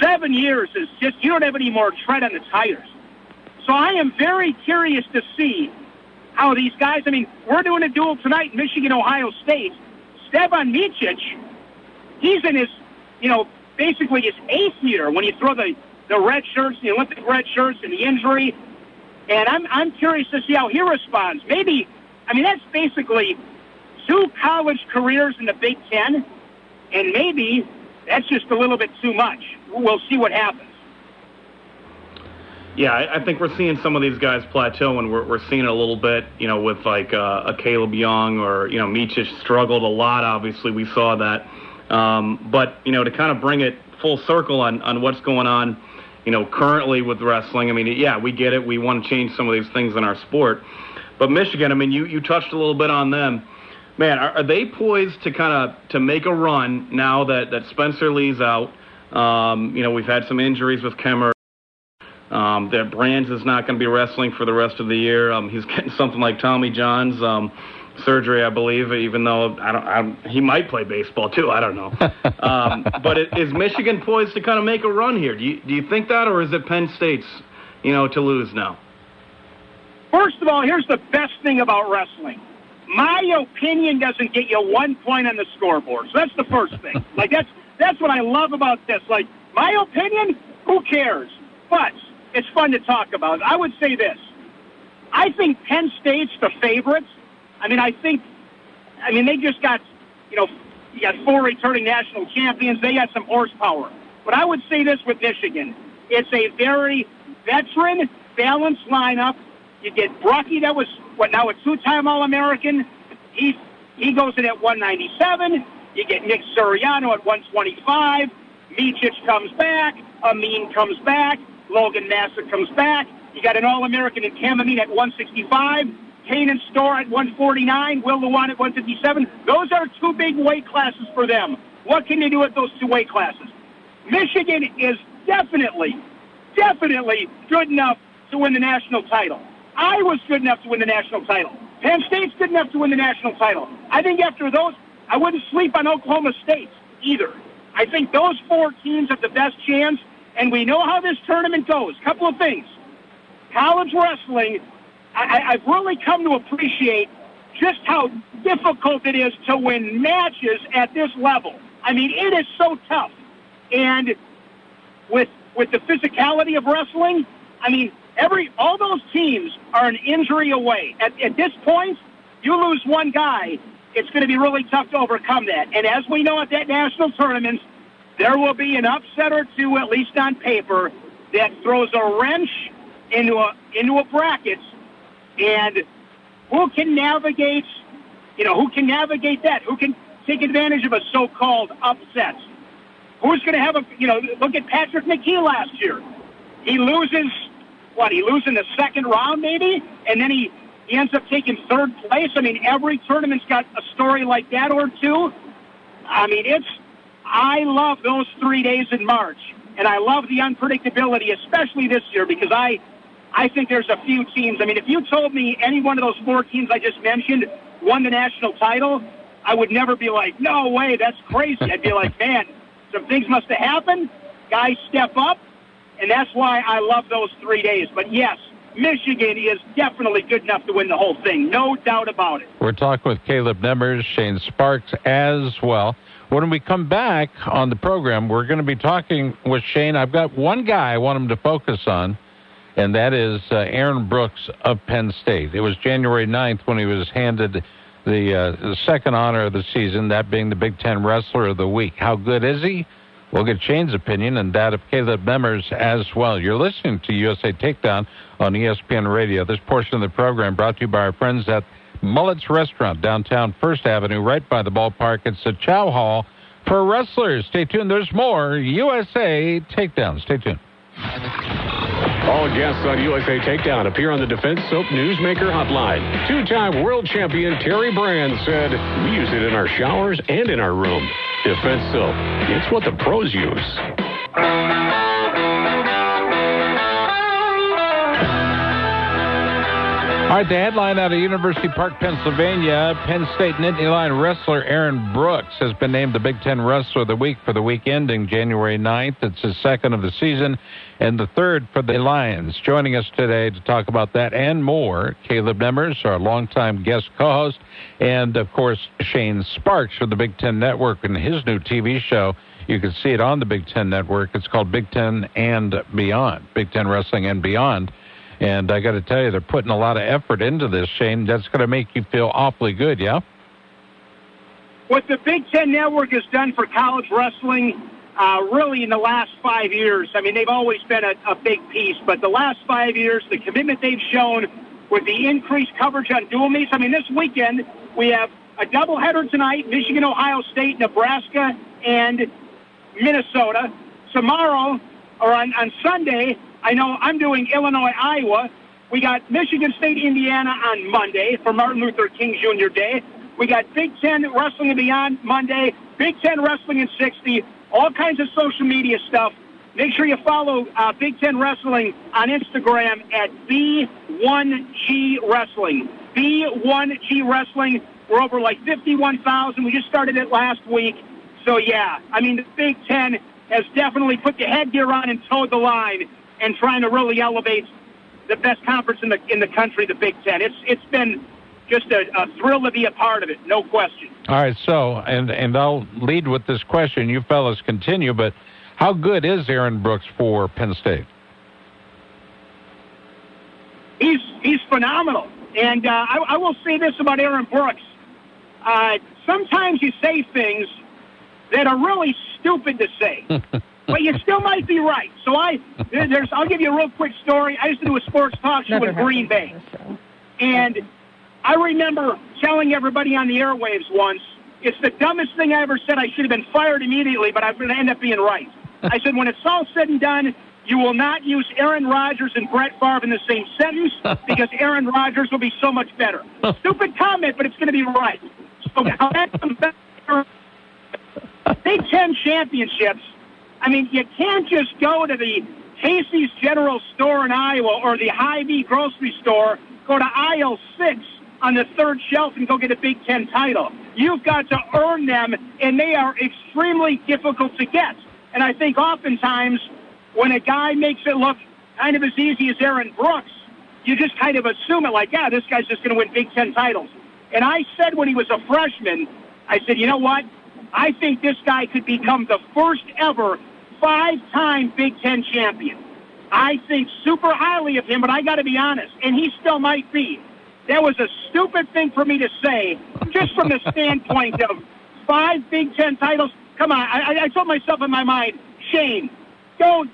seven years is just, you don't have any more tread on the tires. So I am very curious to see how these guys, I mean, we're doing a duel tonight, Michigan, Ohio State. Stevan Micic, he's in his, you know, basically his eighth year when you throw the, the red shirts, the Olympic red shirts, and the injury. And I'm, I'm curious to see how he responds. Maybe, I mean, that's basically two college careers in the Big Ten, and maybe that's just a little bit too much. We'll see what happens. Yeah, I, think we're seeing some of these guys plateau, and we're, we're seeing it a little bit, you know, with like uh, a Caleb Young or, you know, Micic struggled a lot, obviously. We saw that. Um, but, you know, to kind of bring it full circle on, on what's going on, you know, currently with wrestling, I mean, yeah, we get it. We want to change some of these things in our sport. But Michigan, I mean, you, you touched a little bit on them. Man, are, are they poised to kind of to make a run now that, that Spencer Lee's out? Um, you know, we've had some injuries with Kemmer. Um, that Brands is not going to be wrestling for the rest of the year. Um, he's getting something like Tommy John's. Um, surgery, I believe. Even though I don't, I don't he might play baseball too. I don't know. um, but it, is Michigan poised to kind of make a run here? Do you do you think that, or is it Penn State's, you know, to lose now? First of all, here's the best thing about wrestling. My opinion doesn't get you one point on the scoreboard. So that's the first thing. like that's that's what I love about this. Like my opinion, who cares? But it's fun to talk about. I would say this. I think Penn State's the favorites. I mean, I think, I mean, they just got, you know, you got four returning national champions. They got some horsepower. But I would say this with Michigan. It's a very veteran, balanced lineup. You get Brucki, that was, what, now a two-time All-American. He, he goes in at 197. You get Nick Suriano at 125. Micic comes back. Amine comes back. Logan Massa comes back. You got an All-American in Cam Amine at 165. Kanen Storr at 149. Will Lewan at 157. Those are two big weight classes for them. What can they do with those two weight classes? Michigan is definitely, definitely good enough to win the national title. I was good enough to win the national title. Penn State's good enough to win the national title. I think after those, I wouldn't sleep on Oklahoma State either. I think those four teams have the best chance, and we know how this tournament goes. Couple of things. College wrestling, I, I've really come to appreciate just how difficult it is to win matches at this level. I mean, it is so tough. And with with the physicality of wrestling, I mean, every all those teams are an injury away. At, at this point, you lose one guy, it's going to be really tough to overcome that. And as we know at that national tournament, there will be an upset or two, at least on paper, that throws a wrench into a into a bracket, and who can navigate, you know, who can navigate that? Who can take advantage of a so-called upset? Who's going to have a, you know, look at Patrick McKee last year. He loses, what, he loses in the second round maybe, and then he, he ends up taking third place. I mean, every tournament's got a story like that or two. I mean, it's, I love those three days in March, and I love the unpredictability, especially this year, because I, I think there's a few teams. I mean, if you told me any one of those four teams I just mentioned won the national title, I would never be like, no way, that's crazy. I'd be like, man, some things must have happened. Guys step up, and that's why I love those three days. But yes, Michigan is definitely good enough to win the whole thing. No doubt about it. We're talking with Caleb Nemmers, Shane Sparks as well. When we come back on the program, we're going to be talking with Shane. I've got one guy I want him to focus on, and that is uh, Aaron Brooks of Penn State. It was January 9th when he was handed the, uh, the second honor of the season, that being the Big Ten Wrestler of the Week. How good is he? We'll get Shane's opinion and that of Caleb Nemmers as well. You're listening to USA Takedown on ESPN Radio. This portion of the program brought to you by our friends at Mullet's Restaurant, downtown First Avenue, right by the ballpark. It's a chow hall for wrestlers. Stay tuned. There's more USA Takedown. Stay tuned. All guests on USA Takedown appear on the Defense Soap Newsmaker Hotline. Two-time world champion Terry Brand said, we use it in our showers and in our room. Defense Soap, it's what the pros use. All right, the headline out of University Park, Pennsylvania Penn State Nittany Lion wrestler Aaron Brooks has been named the Big Ten Wrestler of the Week for the week ending January 9th. It's his second of the season and the third for the Lions. Joining us today to talk about that and more, Caleb Nemmers, our longtime guest co host, and of course, Shane Sparks from the Big Ten Network and his new TV show. You can see it on the Big Ten Network. It's called Big Ten and Beyond, Big Ten Wrestling and Beyond. And I got to tell you, they're putting a lot of effort into this, Shane. That's going to make you feel awfully good, yeah? What the Big Ten Network has done for college wrestling, uh, really in the last five years, I mean, they've always been a, a big piece, but the last five years, the commitment they've shown with the increased coverage on dual meets. I mean, this weekend, we have a doubleheader tonight Michigan, Ohio State, Nebraska, and Minnesota. Tomorrow, or on, on Sunday, I know I'm doing Illinois, Iowa. We got Michigan State, Indiana on Monday for Martin Luther King Jr. Day. We got Big Ten Wrestling and Beyond Monday, Big Ten Wrestling in 60, all kinds of social media stuff. Make sure you follow uh, Big Ten Wrestling on Instagram at B1G Wrestling. B1G Wrestling. We're over like 51,000. We just started it last week. So, yeah, I mean, the Big Ten has definitely put the headgear on and toed the line and trying to really elevate the best conference in the in the country, the Big Ten. It's it's been just a, a thrill to be a part of it, no question. All right, so and and I'll lead with this question. You fellas continue, but how good is Aaron Brooks for Penn State? He's he's phenomenal, and uh, I, I will say this about Aaron Brooks. Uh, sometimes you say things that are really stupid to say. but you still might be right. So I, there's, I'll give you a real quick story. I used to do a sports talk show in Green Bay, and I remember telling everybody on the airwaves once, it's the dumbest thing I ever said. I should have been fired immediately, but I'm going to end up being right. I said, when it's all said and done, you will not use Aaron Rodgers and Brett Favre in the same sentence because Aaron Rodgers will be so much better. Stupid comment, but it's going to be right. So how that comes back, Big Ten championships. I mean, you can't just go to the Casey's General Store in Iowa or the Hy-Vee grocery store, go to aisle six on the third shelf and go get a Big Ten title. You've got to earn them, and they are extremely difficult to get. And I think oftentimes when a guy makes it look kind of as easy as Aaron Brooks, you just kind of assume it like, yeah, this guy's just going to win Big Ten titles. And I said when he was a freshman, I said, you know what? I think this guy could become the first ever five-time Big Ten champion. I think super highly of him, but I got to be honest, and he still might be. That was a stupid thing for me to say, just from the standpoint of five Big Ten titles. Come on, I, I told myself in my mind, Shane, don't.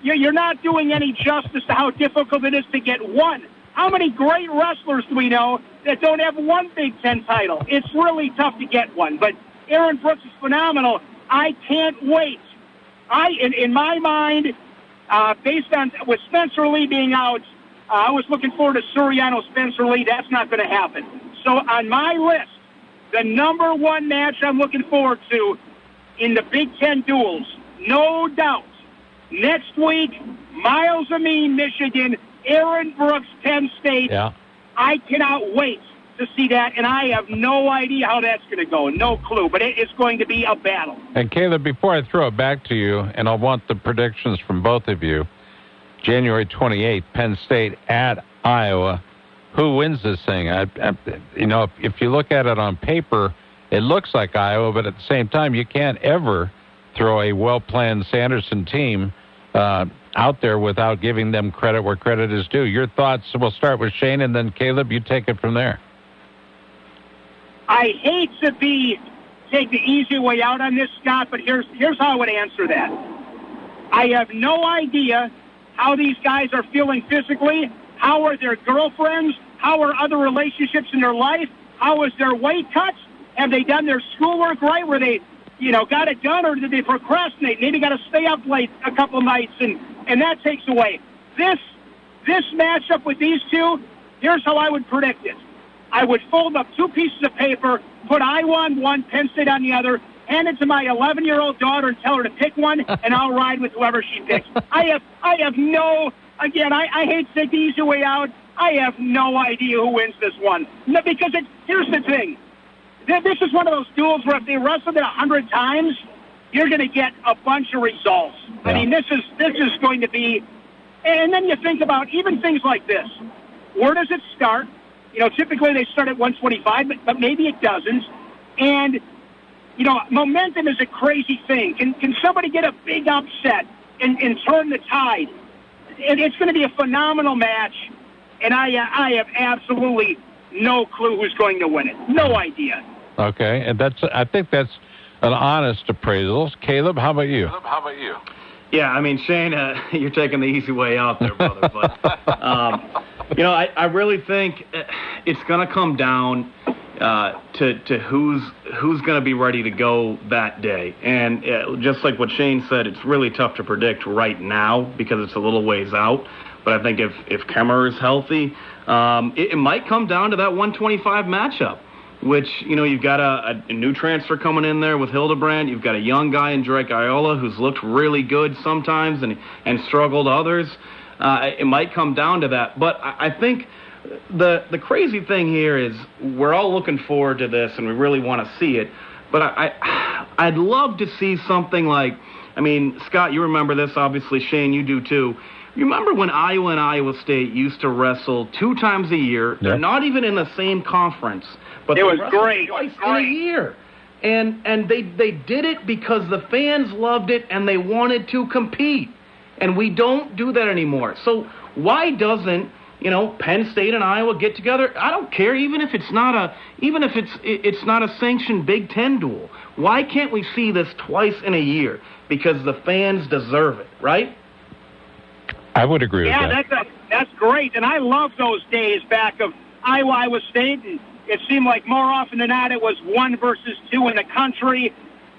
You're not doing any justice to how difficult it is to get one. How many great wrestlers do we know that don't have one Big Ten title? It's really tough to get one. But Aaron Brooks is phenomenal. I can't wait. I, in, in my mind, uh, based on with Spencer Lee being out, uh, I was looking forward to Suriano Spencer Lee. That's not going to happen. So on my list, the number one match I'm looking forward to in the Big Ten duels, no doubt, next week, Myles Amine, Michigan, Aaron Brooks, Penn State. Yeah. I cannot wait to see that, and I have no idea how that's going to go. No clue, but it, it's going to be a battle. And Caleb, before I throw it back to you, and I want the predictions from both of you. January 28th, Penn State at Iowa. Who wins this thing? I, I, you know, if, if you look at it on paper, it looks like Iowa, but at the same time, you can't ever throw a well-planned Sanderson team uh, out there without giving them credit where credit is due. Your thoughts? We'll start with Shane, and then Caleb. You take it from there. I hate to be take the easy way out on this, Scott, but here's here's how I would answer that. I have no idea how these guys are feeling physically. How are their girlfriends? How are other relationships in their life? How is their weight cuts? Have they done their schoolwork right? Were they, you know, got it done, or did they procrastinate? Maybe got to stay up late a couple nights, and and that takes away this this matchup with these two. Here's how I would predict it. I would fold up two pieces of paper, put Iowa on one, Penn State on the other, hand it to my 11 year old daughter and tell her to pick one, and I'll ride with whoever she picks. I have, I have no, again, I, I hate to take the easy way out. I have no idea who wins this one. No, because it, here's the thing. This is one of those duels where if they wrestled it a hundred times, you're going to get a bunch of results. I mean, this is this is going to be, and then you think about even things like this. Where does it start? You know, typically they start at 125, but, but maybe it doesn't. And you know, momentum is a crazy thing. Can can somebody get a big upset and, and turn the tide? It, it's going to be a phenomenal match, and I uh, I have absolutely no clue who's going to win it. No idea. Okay, and that's I think that's an honest appraisal. Caleb, how about you? Caleb, How about you? Yeah, I mean, Shane, uh, you're taking the easy way out there, brother. But um, you know, I, I really think uh, it's going to come down uh, to to who's who's going to be ready to go that day. And uh, just like what Shane said, it's really tough to predict right now because it's a little ways out. But I think if if Kemmer is healthy, um, it, it might come down to that 125 matchup which you know you've got a, a new transfer coming in there with Hildebrandt. You've got a young guy in Drake Ayala who's looked really good sometimes and and struggled others. Uh, it might come down to that, but I, I think the the crazy thing here is we're all looking forward to this and we really want to see it. But I, I I'd love to see something like I mean, Scott, you remember this obviously, Shane, you do too. You remember when Iowa and Iowa State used to wrestle two times a year? Yeah. They're not even in the same conference, but It they was great. twice in a year. And and they they did it because the fans loved it and they wanted to compete. And we don't do that anymore. So why doesn't you know Penn State and Iowa get together? I don't care even if it's not a even if it's it's not a sanctioned Big 10 duel. Why can't we see this twice in a year? Because the fans deserve it, right? I would agree Yeah, with that. that's a, that's great, and I love those days back of Iowa, Iowa State. And it seemed like more often than not it was one versus two in the country,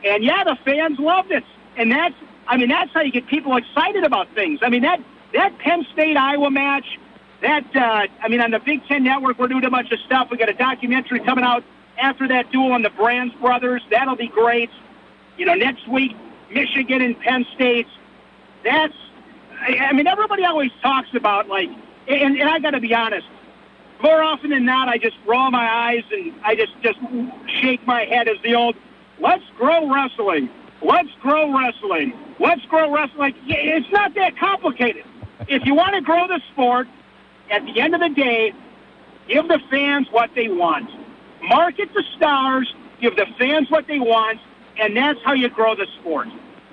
and yeah, the fans loved it, and that's I mean that's how you get people excited about things. I mean that that Penn State Iowa match, that uh, I mean on the Big Ten Network we're doing a bunch of stuff. We got a documentary coming out after that duel on the Brands brothers. That'll be great. You know, next week Michigan and Penn State. That's I, mean, everybody always talks about like, and, and I got to be honest. More often than not, I just roll my eyes and I just just shake my head as the old, "Let's grow wrestling. Let's grow wrestling. Let's grow wrestling." Like, yeah, it's not that complicated. If you want to grow the sport, at the end of the day, give the fans what they want. Market the stars. Give the fans what they want, and that's how you grow the sport.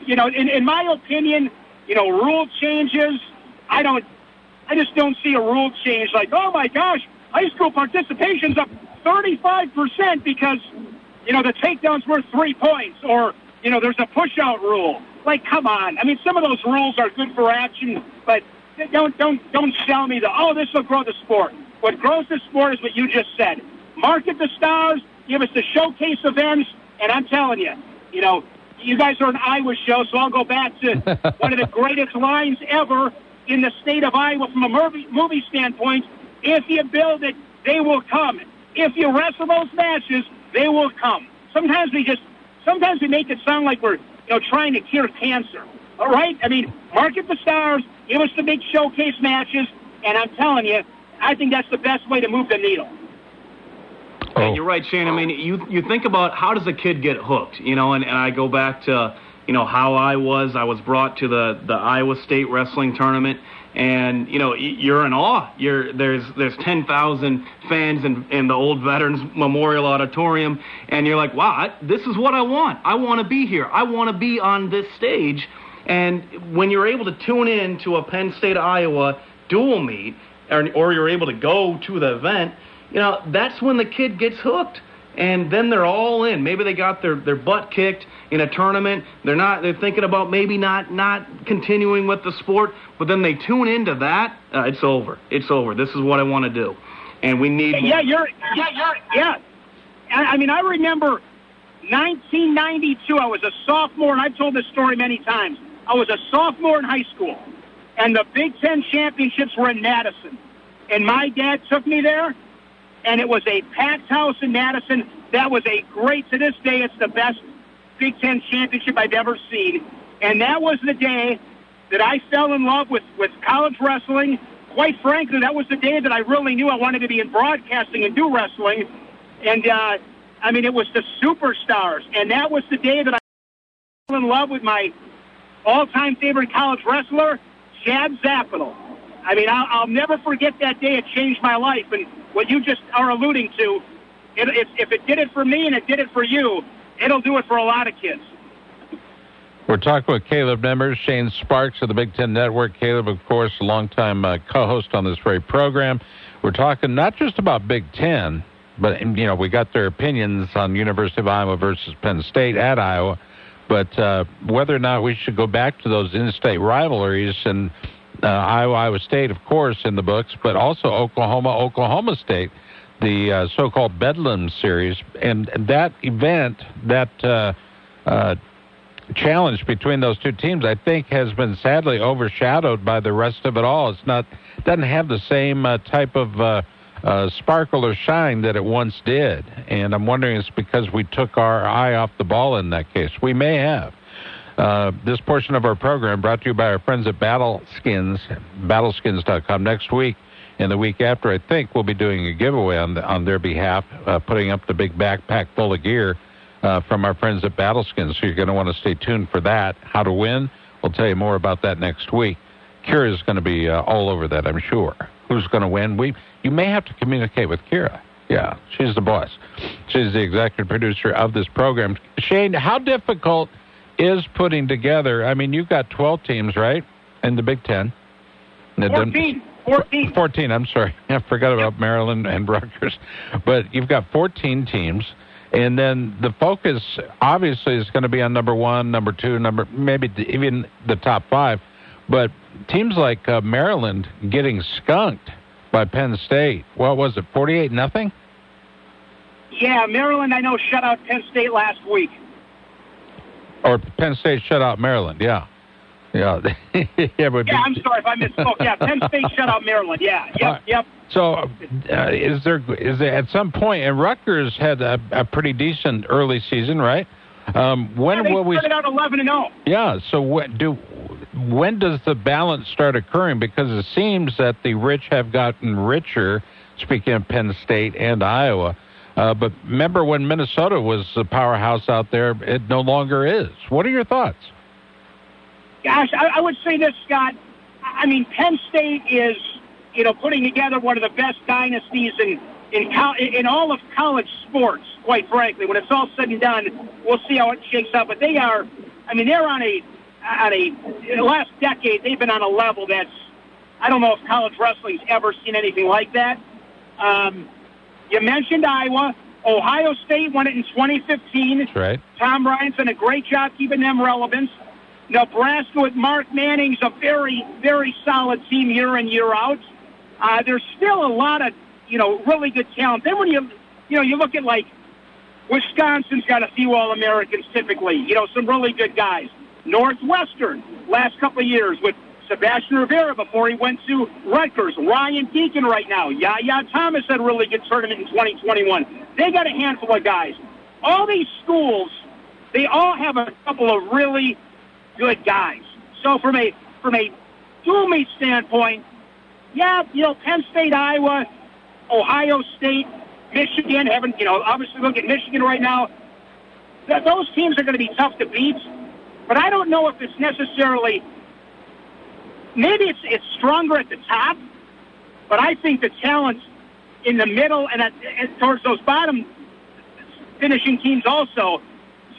You know, in, in my opinion, you know, rule changes. I don't. I just don't see a rule change like, oh my gosh, high school participation's up 35% because, you know, the takedown's worth three points, or you know, there's a push-out rule. Like, come on. I mean, some of those rules are good for action, but don't don't don't sell me the oh this will grow the sport. What grows the sport is what you just said. Market the stars, give us the showcase events, and I'm telling you, you know, you guys are an Iowa show, so I'll go back to one of the greatest lines ever in the state of Iowa from a movie, movie standpoint. If you build it, they will come. If you wrestle those matches, they will come. Sometimes we just, sometimes we make it sound like we're, you know, trying to cure cancer. All right? I mean, market the stars, give us the big showcase matches, and I'm telling you, I think that's the best way to move the needle. Oh. And you're right, Shane. I mean, you you think about how does a kid get hooked, you know? And, and I go back to you know how I was. I was brought to the the Iowa State wrestling tournament, and you know you're in awe. You're there's there's ten thousand fans in in the old Veterans Memorial Auditorium, and you're like, wow, I, this is what I want. I want to be here. I want to be on this stage. And when you're able to tune in to a Penn State Iowa dual meet, or, or you're able to go to the event, you know, that's when the kid gets hooked. And then they're all in. Maybe they got their, their butt kicked in a tournament. They're not. They're thinking about maybe not not continuing with the sport. But then they tune into that. Uh, it's over. It's over. This is what I want to do. And we need. Yeah, you're. Yeah, you're. Yeah. I, I mean, I remember 1992. I was a sophomore, and I've told this story many times. I was a sophomore in high school, and the Big Ten championships were in Madison, and my dad took me there, and it was a packed house in Madison. That was a great. To this day, it's the best Big Ten championship I've ever seen, and that was the day that I fell in love with with college wrestling. Quite frankly, that was the day that I really knew I wanted to be in broadcasting and do wrestling. And uh, I mean, it was the superstars, and that was the day that I fell in love with my all-time favorite college wrestler, Chad Zaputil. I mean, I'll, I'll never forget that day. It changed my life. And what you just are alluding to, it, it, if it did it for me and it did it for you, it'll do it for a lot of kids. We're talking with Caleb Nemmers, Shane Sparks of the Big Ten Network. Caleb, of course, a longtime uh, co-host on this very program. We're talking not just about Big Ten, but you know we got their opinions on University of Iowa versus Penn State at Iowa, but uh, whether or not we should go back to those in-state rivalries and uh, Iowa, Iowa State, of course, in the books, but also Oklahoma, Oklahoma State, the uh, so-called Bedlam series, and that event, that uh, uh, challenge between those two teams, I think, has been sadly overshadowed by the rest of it all. It's not doesn't have the same uh, type of uh, sparkle or shine that it once did, and I'm wondering it's because we took our eye off the ball in that case. We may have. Uh, this portion of our program brought to you by our friends at Battle Skins, battleskins.com. Next week and the week after, I think we'll be doing a giveaway on the, on their behalf, uh, putting up the big backpack full of gear uh, from our friends at Battleskins. So you're going to want to stay tuned for that. How to win? We'll tell you more about that next week. Kira is going to be uh, all over that, I'm sure. Who's going to win? We you may have to communicate with Kira. Yeah, she's the boss. She's the executive producer of this program. Shane, how difficult is putting together? I mean, you've got 12 teams, right, in the Big Ten. 14. 14. 14, I'm sorry. I forgot about Maryland and Rutgers. But you've got 14 teams. And then the focus obviously is going to be on number one, number two, number maybe even the top five. But teams like uh, Maryland getting skunked by Penn State. What was it, 48 nothing? Yeah, Maryland, I know, shut out Penn State last week. Or Penn State shut out Maryland, yeah. Yeah, yeah, but yeah. I'm sorry if I misspoke. Yeah, Penn State shut out Maryland. Yeah, yep, right. yep. So, uh, is there is there at some point? And Rutgers had a, a pretty decent early season, right? Um, when yeah, will we? Started out 11 and 0. Yeah. So when do when does the balance start occurring? Because it seems that the rich have gotten richer. Speaking of Penn State and Iowa. Uh, but remember when Minnesota was the powerhouse out there, it no longer is. What are your thoughts? Gosh, I, I would say this, Scott. I mean, Penn State is, you know, putting together one of the best dynasties in in, in all of college sports. Quite frankly, when it's all said and done, we'll see how it shakes out. But they are, I mean, they're on a on a last decade. They've been on a level that's I don't know if college wrestling's ever seen anything like that. Um, you mentioned Iowa. Ohio State won it in 2015. That's right. Tom Ryan's done a great job keeping them relevant. Nebraska with Mark Manning's a very, very solid team year in, year out. Uh, there's still a lot of, you know, really good talent. Then when you, you know, you look at like Wisconsin's got a few All-Americans typically, you know, some really good guys. Northwestern, last couple of years with Sebastian Rivera before he went to Rutgers. Ryan Deakin right now. Yahya Thomas had a really good tournament in 2021. They got a handful of guys. All these schools, they all have a couple of really good guys. So from a from a dual meet standpoint, yeah, you know, Penn State, Iowa, Ohio State, Michigan, haven't you know, obviously look at Michigan right now. That those teams are going to be tough to beat, but I don't know if it's necessarily maybe it's it's stronger at the top, but I think the talent in the middle and, at, and towards those bottom finishing teams also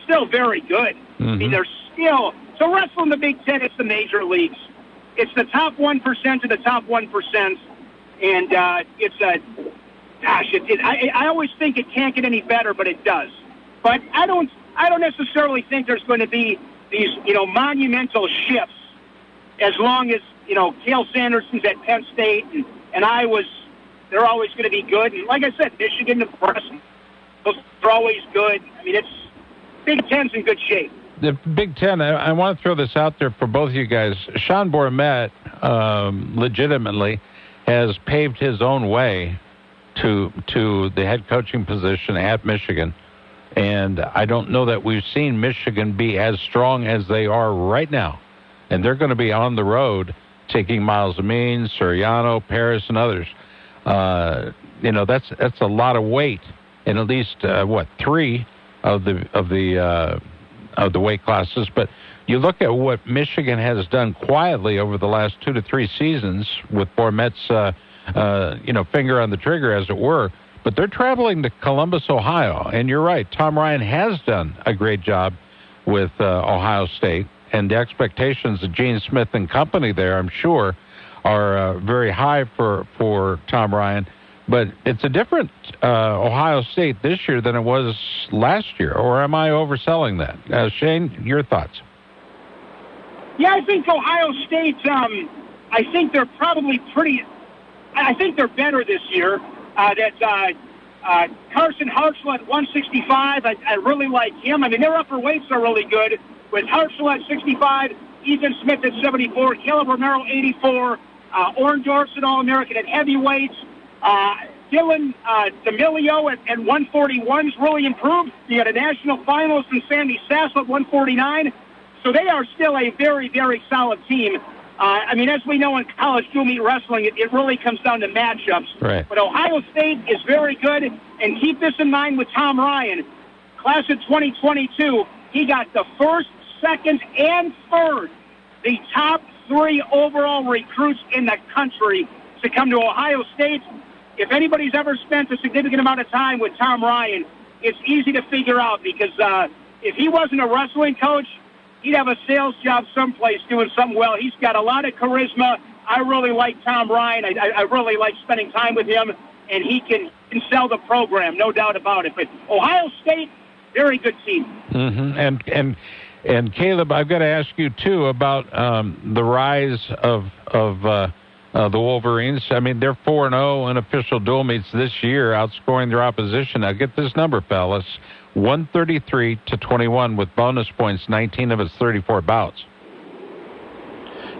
still very good. Mm-hmm. I mean, mm-hmm. they're still so wrestling the Big Ten. It's the major leagues. It's the top one percent to the top one percent, and uh, it's a gosh. It, it, I, I always think it can't get any better, but it does. But I don't. I don't necessarily think there's going to be these you know monumental shifts as long as you know Cael Sanderson's at Penn State and, and Iowa's, they're always going to be good. And like I said, Michigan, Nebraska, those are always good. I mean, it's Big Ten's in good shape. The Big Ten. I, I want to throw this out there for both of you guys. Sean Bormet, um, legitimately, has paved his own way to to the head coaching position at Michigan. And I don't know that we've seen Michigan be as strong as they are right now and they're going to be on the road taking Myles Amine, Suriano, Paris, and others. Uh, you know, that's that's a lot of weight in at least uh, what three of the of the uh, of the weight classes. But you look at what Michigan has done quietly over the last two to three seasons with Bormet's uh, uh, you know finger on the trigger, as it were. But they're traveling to Columbus, Ohio, and you're right. Tom Ryan has done a great job with uh, Ohio State and the expectations of Gene Smith and company there, I'm sure, are uh, very high for for Tom Ryan. But it's a different uh, Ohio State this year than it was last year, or am I overselling that? Uh, Shane, your thoughts? Yeah, I think Ohio State. Um, I think they're probably pretty. I think they're better this year. Uh, that uh, uh, Carson Kharchla at 165. I, I really like him. I mean, their upper weights are really good with Kharchla at 65, Ethan Smith at 74, Kaleb Romero 84, uh, Orndorff's an All-American at heavyweights. Uh, Dylan uh, D'Emilio at, at 141's really improved. He had a national finalist in Sammy Sasso at 149. So they are still a very, very solid team. Uh, I mean, as we know in college dual meet wrestling, it, it really comes down to matchups. Right. But Ohio State is very good, and keep this in mind with Tom Ryan. Class of 2022, he got the first, second, and third, the top three overall recruits in the country to come to Ohio State. If anybody's ever spent a significant amount of time with Tom Ryan, it's easy to figure out because uh, if he wasn't a wrestling coach, he'd have a sales job someplace doing something well. He's got a lot of charisma. I really like Tom Ryan. I, I, really like spending time with him, and he can, can sell the program, no doubt about it. But Ohio State, very good team. Mm-hmm. And and and Caleb, I've got to ask you too about um, the rise of of uh, uh, the Wolverines. I mean, they're four and zero in official dual meets this year, outscoring their opposition. Now, get this number, fellas: one thirty three to twenty one with bonus points, nineteen of its thirty four bouts.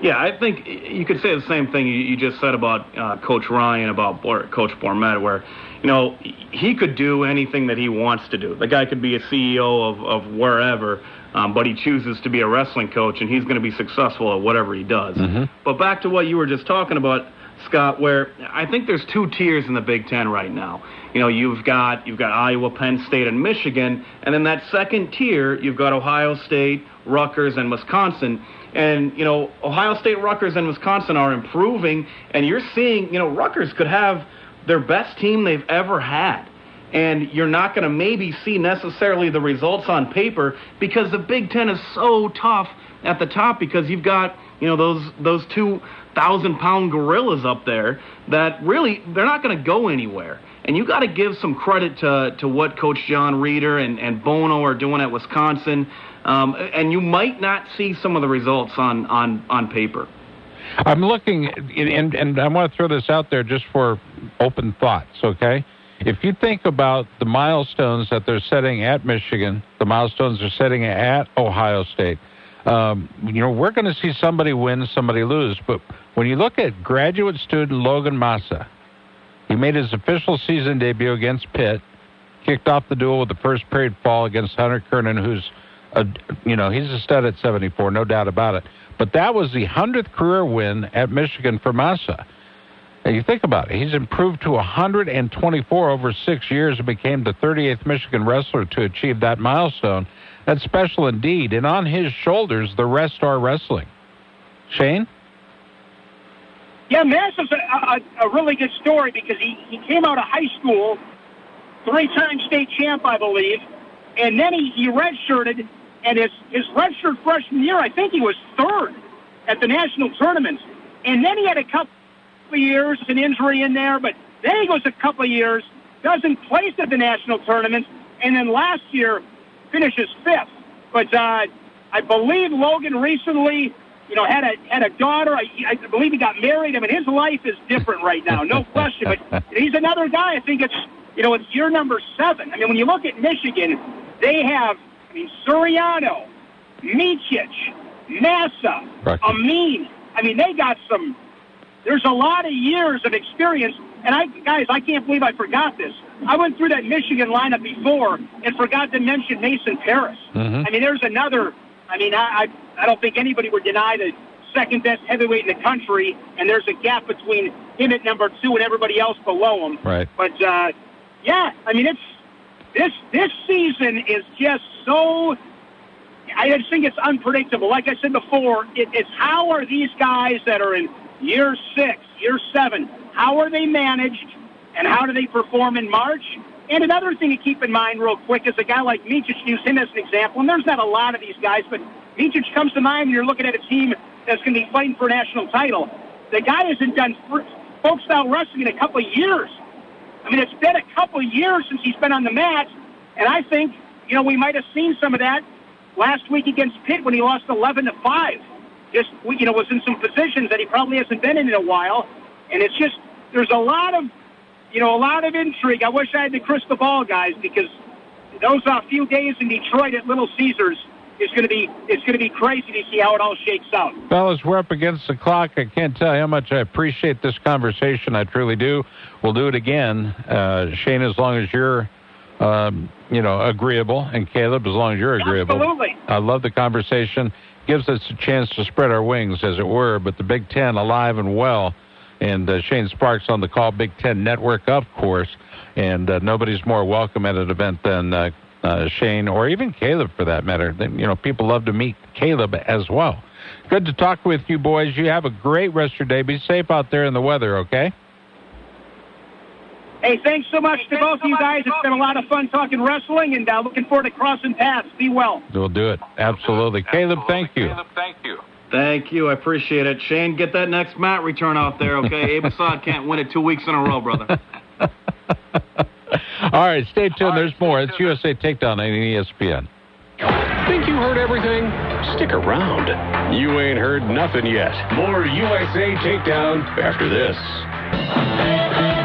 Yeah, I think you could say the same thing you just said about uh, Coach Ryan, about Coach Bormet, where, you know, he could do anything that he wants to do. The guy could be a CEO of, of wherever, um, but he chooses to be a wrestling coach, and he's going to be successful at whatever he does. Mm-hmm. But back to what you were just talking about, Scott, where I think there's two tiers in the Big Ten right now. You know, you've got you've got Iowa, Penn State, and Michigan, and then that second tier, you've got Ohio State, Rutgers, and Wisconsin. And, you know, Ohio State, Rutgers, and Wisconsin are improving, and you're seeing, you know, Rutgers could have their best team they've ever had. And you're not going to maybe see necessarily the results on paper because the Big Ten is so tough at the top because you've got, you know, those those two thousand pound gorillas up there that really they're not going to go anywhere. And you got to give some credit to to what Coach John Reeder and, and Bono are doing at Wisconsin. Um, and you might not see some of the results on, on, on paper. I'm looking, and, and I want to throw this out there just for open thoughts, okay? If you think about the milestones that they're setting at Michigan, the milestones they're setting at Ohio State, um, you know, we're going to see somebody win, somebody lose. But when you look at graduate student Logan Massa, he made his official season debut against Pitt, kicked off the duel with the first period fall against Hunter Kernan, who's a, you know, he's a stud at 74, no doubt about it. But that was the 100th career win at Michigan for Massa. And you think about it, he's improved to 124 over six years and became the 38th Michigan wrestler to achieve that milestone. That's special indeed. And on his shoulders, the rest are wrestling. Shane? Yeah, Massa's a, a, a really good story because he, he came out of high school, three-time state champ, I believe, and then he, he redshirted, and his, his redshirt freshman year, I think he was third at the national tournaments. And then he had a couple of years, an injury in there, but then he goes a couple of years, doesn't place at the national tournaments, and then last year finishes fifth. But uh, I believe Logan recently, you know, had a had a daughter. I, I believe he got married. I mean, his life is different right now, no question. But he's another guy. I think it's you know it's year number seven. I mean, when you look at Michigan, they have, I mean, Suriano, Micic, Massa, Right. Amine. I mean, they got some. There's a lot of years of experience, and I, guys, I can't believe I forgot this. I went through that Michigan lineup before and forgot to mention Mason Paris. Mhm. I mean, there's another. I mean, I, I, I don't think anybody would deny the second best heavyweight in the country, and there's a gap between him at number two and everybody else below him. Right. But uh, yeah, I mean, it's this this season is just so. I just think it's unpredictable. Like I said before, it, it's how are these guys that are in year six, year seven, how are they managed, and how do they perform in March? And another thing to keep in mind, real quick, is a guy like Micic. Use him as an example, and there's not a lot of these guys, but Micic comes to mind when you're looking at a team that's going to be fighting for a national title. The guy hasn't done folk style wrestling in a couple of years. I mean, it's been a couple of years since he's been on the mat, and I think you know we might have seen some of that last week against Pitt when he lost 11 to five. Just you know was in some positions that he probably hasn't been in in a while, and it's just there's a lot of you know a lot of intrigue. I wish I had the crystal ball, guys, because those uh, few days in Detroit at Little Caesars is going to be it's going to be crazy to see how it all shakes out. Fellas, we're up against the clock. I can't tell you how much I appreciate this conversation. I truly do. We'll do it again. Uh, Shane, as long as you're um, you know, agreeable, and Caleb, as long as you're agreeable. Absolutely. I love the conversation. Gives us a chance to spread our wings, as it were. But the Big Ten alive and well, and uh, Shane Sparks on the call, Big Ten Network, of course. And uh, nobody's more welcome at an event than uh, uh, Shane or even Caleb, for that matter. You know, people love to meet Caleb as well. Good to talk with you, boys. You have a great rest of your day. Be safe out there in the weather, okay? Hey, thanks so much to both of you guys. It's been a lot of fun talking wrestling, and uh, looking forward to crossing paths. Be well. We'll do it. Absolutely. Caleb, thank you. Caleb, thank you. Thank you. I appreciate it. Shane, get that next mat return out there, okay? Abe Assad can't win it two weeks in a row, brother. All right, stay tuned. There's more. It's USA Takedown on ESPN. Think you heard everything? Stick around. You ain't heard nothing yet. More USA Takedown after this.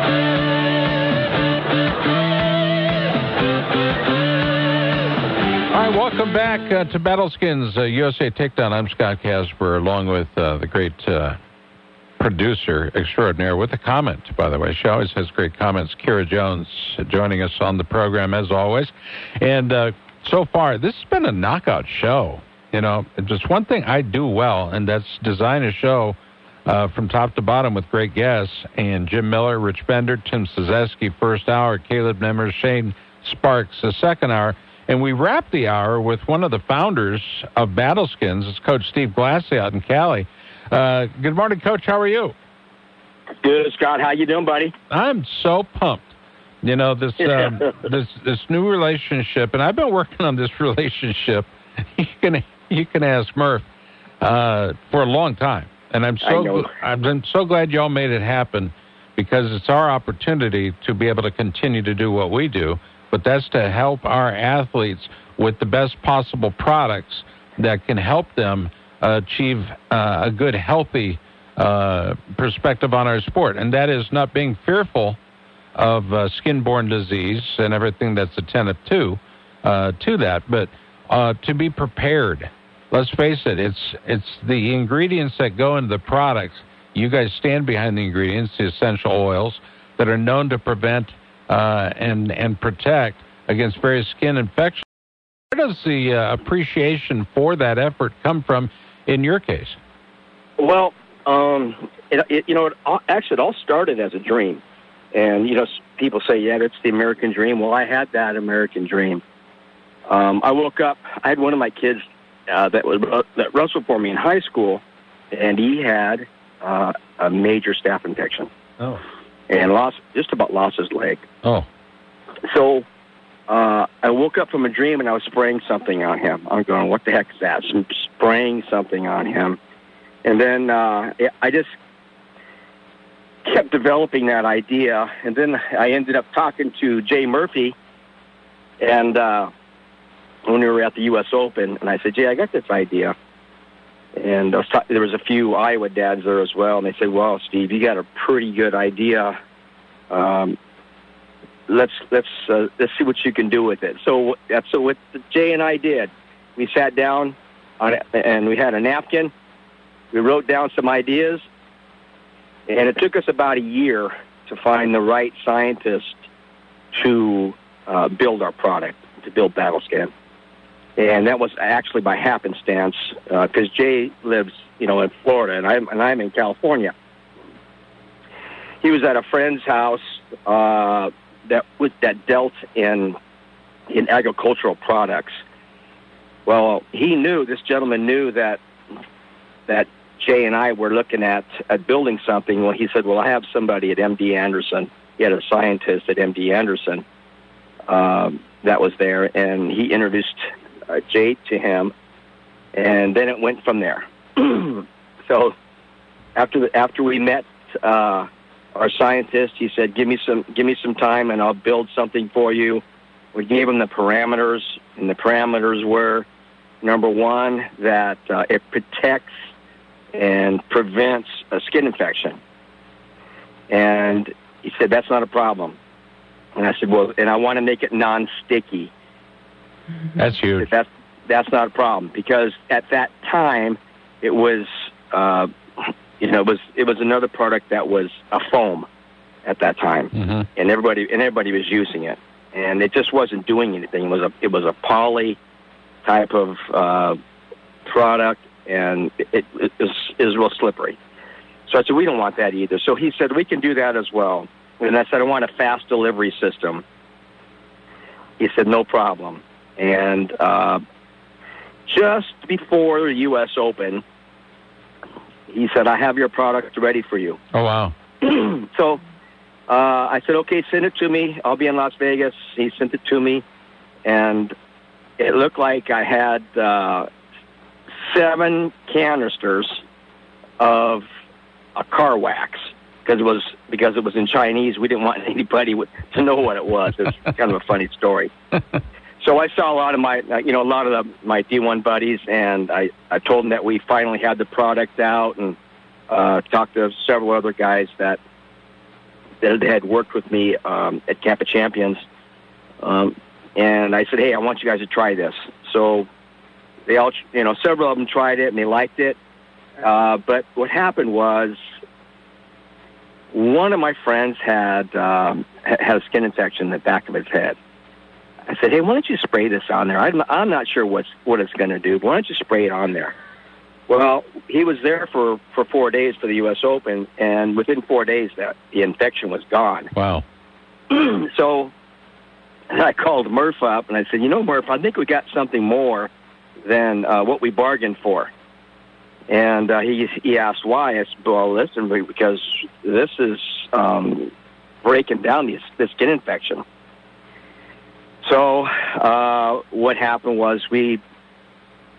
All right, welcome back uh, to Battleskins uh, USA Takedown. I'm Scott Casber, along with uh, the great uh, producer extraordinaire with a comment, by the way. She always has great comments. Kira Jones joining us on the program, as always. And uh, so far, this has been a knockout show. You know, just one thing I do well, and that's design a show uh, from top to bottom with great guests. And Jim Miller, Rich Bender, Tim Sazeski, first hour, Caleb Nemmer, Shane Sparks, the second hour. And we wrap the hour with one of the founders of Battleskins. It's Coach Steve Glassie out in Cali. Uh, good morning, Coach. How are you? Good, Scott. How you doing, buddy? I'm so pumped. You know this um, this this new relationship, and I've been working on this relationship. You can you can ask Murph uh, for a long time, and I'm so I'm, I'm so glad y'all made it happen because it's our opportunity to be able to continue to do what we do but that's to help our athletes with the best possible products that can help them achieve uh, a good, healthy uh, perspective on our sport. And that is not being fearful of uh, skin-borne disease and everything that's attendant to uh, to that, but uh, to be prepared. Let's face it; it's it's the ingredients that go into the products. You guys stand behind the ingredients, the essential oils that are known to prevent uh, and and protect against various skin infections. Where does the uh, appreciation for that effort come from in your case? Well, um, it, it, you know, it all, actually, it all started as a dream. And, you know, people say, yeah, that's the American dream. Well, I had that American dream. Um, I woke up, I had one of my kids uh, that, was, that wrestled for me in high school, and he had uh, a major staph infection. Oh and lost just about lost his leg. Oh. So uh, I woke up from a dream and I was spraying something on him. I'm going, what the heck is that? I'm spraying something on him, and then uh, I just kept developing that idea, and then I ended up talking to Jay Murphy, and uh, when we were at the U.S. Open, and I said, Jay, I got this idea. And there was a few Iowa dads there as well, and they said, "Well, Steve, you got a pretty good idea. Um, let's let's uh, let's see what you can do with it." So that's so what Jay and I did. We sat down on and we had a napkin. We wrote down some ideas, and it took us about a year to find the right scientist to uh, build our product, to build BattleSkin and that was actually by happenstance because uh, Jay lives, you know, in Florida, and I'm and I'm in California. He was at a friend's house uh, that was, that dealt in in agricultural products. Well, he knew this gentleman knew that that Jay and I were looking at at building something. Well, he said, "Well, I have somebody at MD Anderson. He had a scientist at MD Anderson." Um, that was there, and he introduced uh, Jade to him, and then it went from there. so after the, after we met uh, our scientist, he said, "Give me some give me some time, and I'll build something for you." We gave him the parameters, and the parameters were number one that uh, it protects and prevents a skin infection, and he said that's not a problem. And I said, well, and I want to make it non-sticky. That's huge. That's that's not a problem because at that time it was uh, you know it was it was another product that was a foam at that time, mm-hmm. and everybody and everybody was using it. and it just wasn't doing anything. It was a it was a poly type of uh, product, and it, it, was, it was real slippery. So I said, we don't want that either. So he said, we can do that as well. And I said, I want a fast delivery system. He said, no problem. And uh, just before the U.S. Open, he said, I have your product ready for you. Oh, wow. so uh, I said, okay, send it to me. I'll be in Las Vegas. He sent it to me. And it looked like I had uh, seven canisters of a car wax because it was because it was in Chinese. We didn't want anybody to know what it was. It's kind of a funny story. so I saw a lot of my, uh, you know, a lot of the, my D1 buddies, and I I told them that we finally had the product out, and uh, talked to several other guys that that had worked with me um, at of Champions. Um, and I said, "Hey, I want you guys to try this." So they all, you know, several of them tried it and they liked it. Uh, but what happened was one of my friends had um, had a skin infection in the back of his head. I said, "Hey, why don't you spray this on there? I'm, I'm not sure what's what it's going to do, but why don't you spray it on there?" Well, he was there for for four days for the U.S. Open, and within four days, that the infection was gone. Wow. so I called Murph up and I said, "You know, Murph, I think we got something more than uh, what we bargained for." And uh, he he asked why. I said, "Well, listen, because this is um, breaking down this, this skin infection." So uh, what happened was we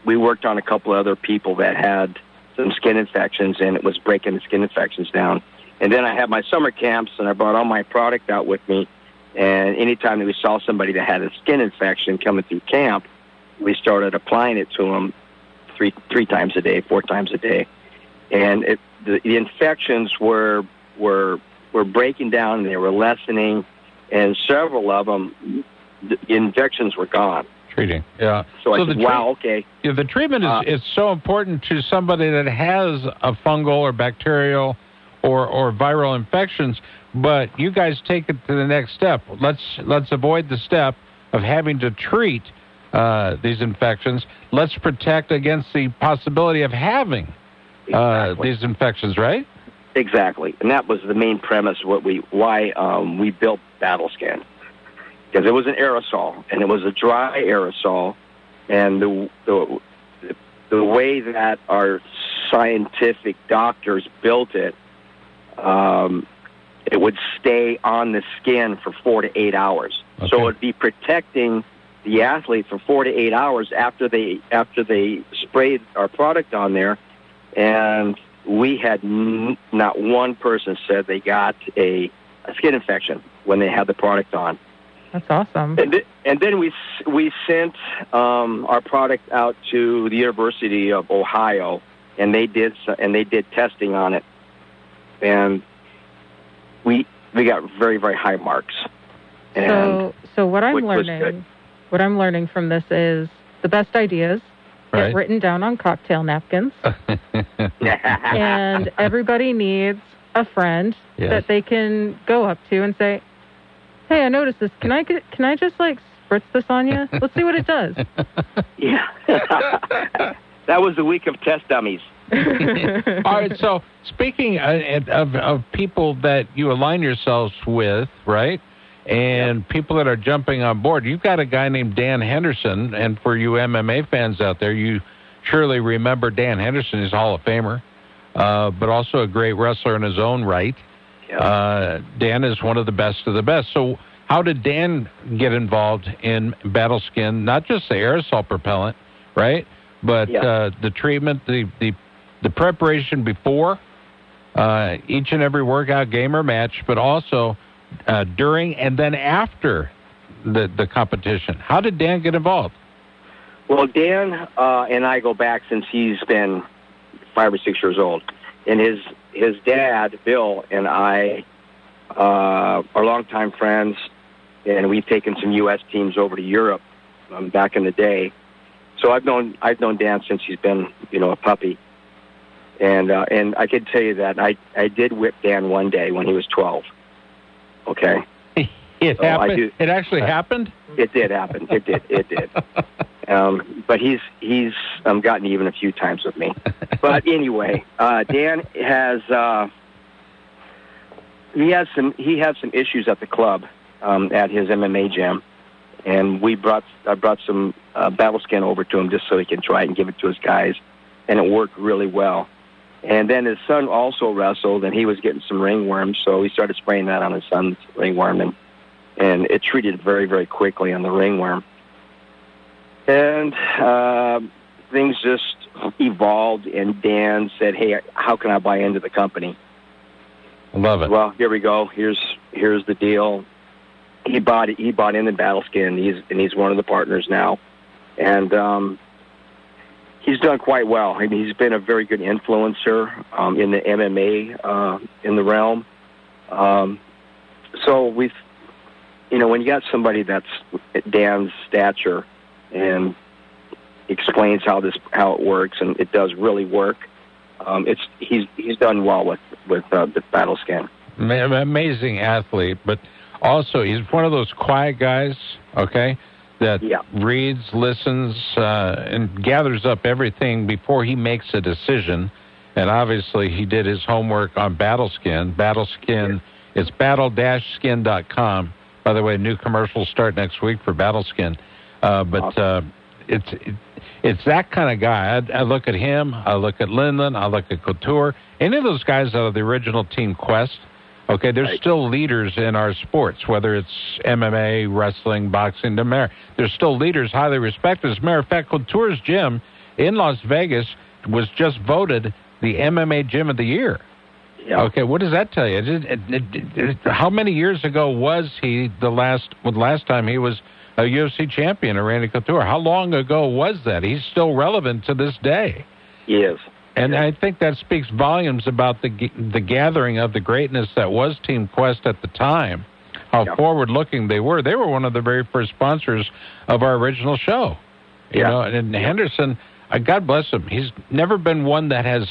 we worked on a couple of other people that had some skin infections, and it was breaking the skin infections down. And then I had my summer camps, and I brought all my product out with me. And anytime that we saw somebody that had a skin infection coming through camp, we started applying it to them three three times a day, four times a day, and it, the, the infections were were were breaking down and they were lessening, and several of them, the infections were gone. Treating, yeah. So, so I said, "Wow, okay." Yeah, the treatment is uh, is so important to somebody that has a fungal or bacterial or or viral infections. But you guys take it to the next step. Let's let's avoid the step of having to treat uh, these infections. Let's protect against the possibility of having uh, exactly. these infections, right? Exactly, and that was the main premise. What we why um, we built BattleSkin because it was an aerosol and it was a dry aerosol, and the the the way that our scientific doctors built it, um, it would stay on the skin for four to eight hours. Okay. So it would be protecting the athlete for four to eight hours after they after they sprayed our product on there, and we had n- not one person said they got a, a skin infection when they had the product on. That's awesome. And, th- and then we we sent um, our product out to the University of Ohio, and they did and they did testing on it, and we we got very very high marks. And so so what I'm learning what I'm learning from this is the best ideas right. get written down on cocktail napkins. and everybody needs a friend yes. that they can go up to and say, "Hey, I noticed this. Can I get, can I just like spritz this on you? Let's see what it does." yeah. that was the week of test dummies. All right. So, speaking uh, of, of people that you align yourselves with, right? and yep. people that are jumping on board. You've got a guy named Dan Henderson, and for you MMA fans out there, you surely remember Dan Henderson. He's a Hall of Famer, uh, but also a great wrestler in his own right. Uh, Dan is one of the best of the best. So, how did Dan get involved in BattleSkin? Not just the aerosol propellant, right? But yep. uh, the treatment, the, the the preparation before uh, each and every workout, game or match, but also uh, during and then after the, the competition. How did Dan get involved? Well, Dan uh, and I go back since he's been five or six years old, and his his dad, Bill, and I uh, are longtime friends, and we've taken some U.S. teams over to Europe um, back in the day. So I've known I've known Dan since he's been you know a puppy, and uh, and I can tell you that I I did whip Dan one day when he was twelve. Okay. It So happened. do- it actually happened. It did happen. It did. It did. Um, but he's he's um, gotten even a few times with me. But anyway, uh, Dan has uh, he has some he had some issues at the club um, at his MMA gym, and we brought I brought some uh, battle skin over to him just so he can try it and give it to his guys, and it worked really well. And then his son also wrestled, and he was getting some ringworm, so we started spraying that on his son's ringworm, and and it treated very very quickly on the ringworm. And uh, things just evolved, and Dan said, "Hey, how can I buy into the company?" I love it. Well, here we go. Here's here's the deal. He bought he bought in the battle skin. He's and he's one of the partners now, and um, he's done quite well. I mean, he's been a very good influencer um, in the MMA uh, in the realm. Um, so we've, you know, when you got somebody that's Dan's stature and explains how this how it works, and it does really work. Um, it's he's he's done well with with uh, the battle skin. Amazing athlete, but also he's one of those quiet guys, okay, that reads, listens, uh, and gathers up everything before he makes a decision. And obviously, he did his homework on Battleskin. Battleskin, it's battle-skin.com. By the way, new commercials start next week for Battleskin. Uh, but uh, it's it, it's that kind of guy. I, I look at him. I look at Lindland. I look at Couture. Any of those guys out of the original Team Quest. Okay, they're still leaders in our sports, whether it's MMA, wrestling, boxing. doesn't. They're still leaders, highly respected. As a matter of fact, Couture's gym in Las Vegas was just voted the MMA Gym of the Year. Okay, what does that tell you? It- it- it- how many years ago was he the last? Well, the last time he was a UFC champion, Randy Couture. How long ago was that? He's still relevant to this day. Yes. And I think that speaks volumes about the the gathering of the greatness that was Team Quest at the time. How forward looking they were. They were one of the very first sponsors of our original show. You Yeah. know, and Henderson, uh, God bless him, he's never been one that has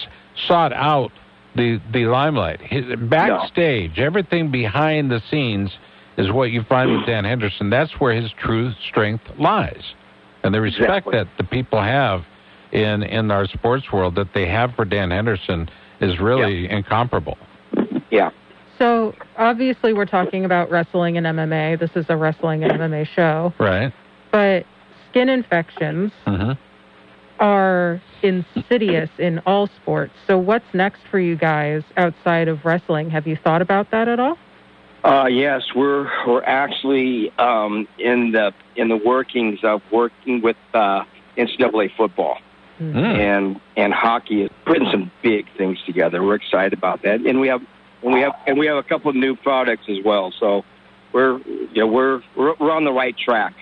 sought out the the limelight. His, backstage, everything behind the scenes is what you find with Dan Henderson. That's where his true strength lies, and the respect Exactly. that the people have in in our sports world that they have for Dan Henderson is really incomparable. Yeah. So obviously, we're talking about wrestling and MMA. This is a wrestling and MMA show, Right. but skin infections hmm are insidious in all sports. So what's next for you guys outside of wrestling? Have you thought about that at all? Uh, yes, we're we're actually um, in the in the workings of working with uh, NCAA football and and hockey is putting some big things together. We're excited about that, and we have and we have and we have a couple of new products as well. So we're you know we're we're, we're on the right track.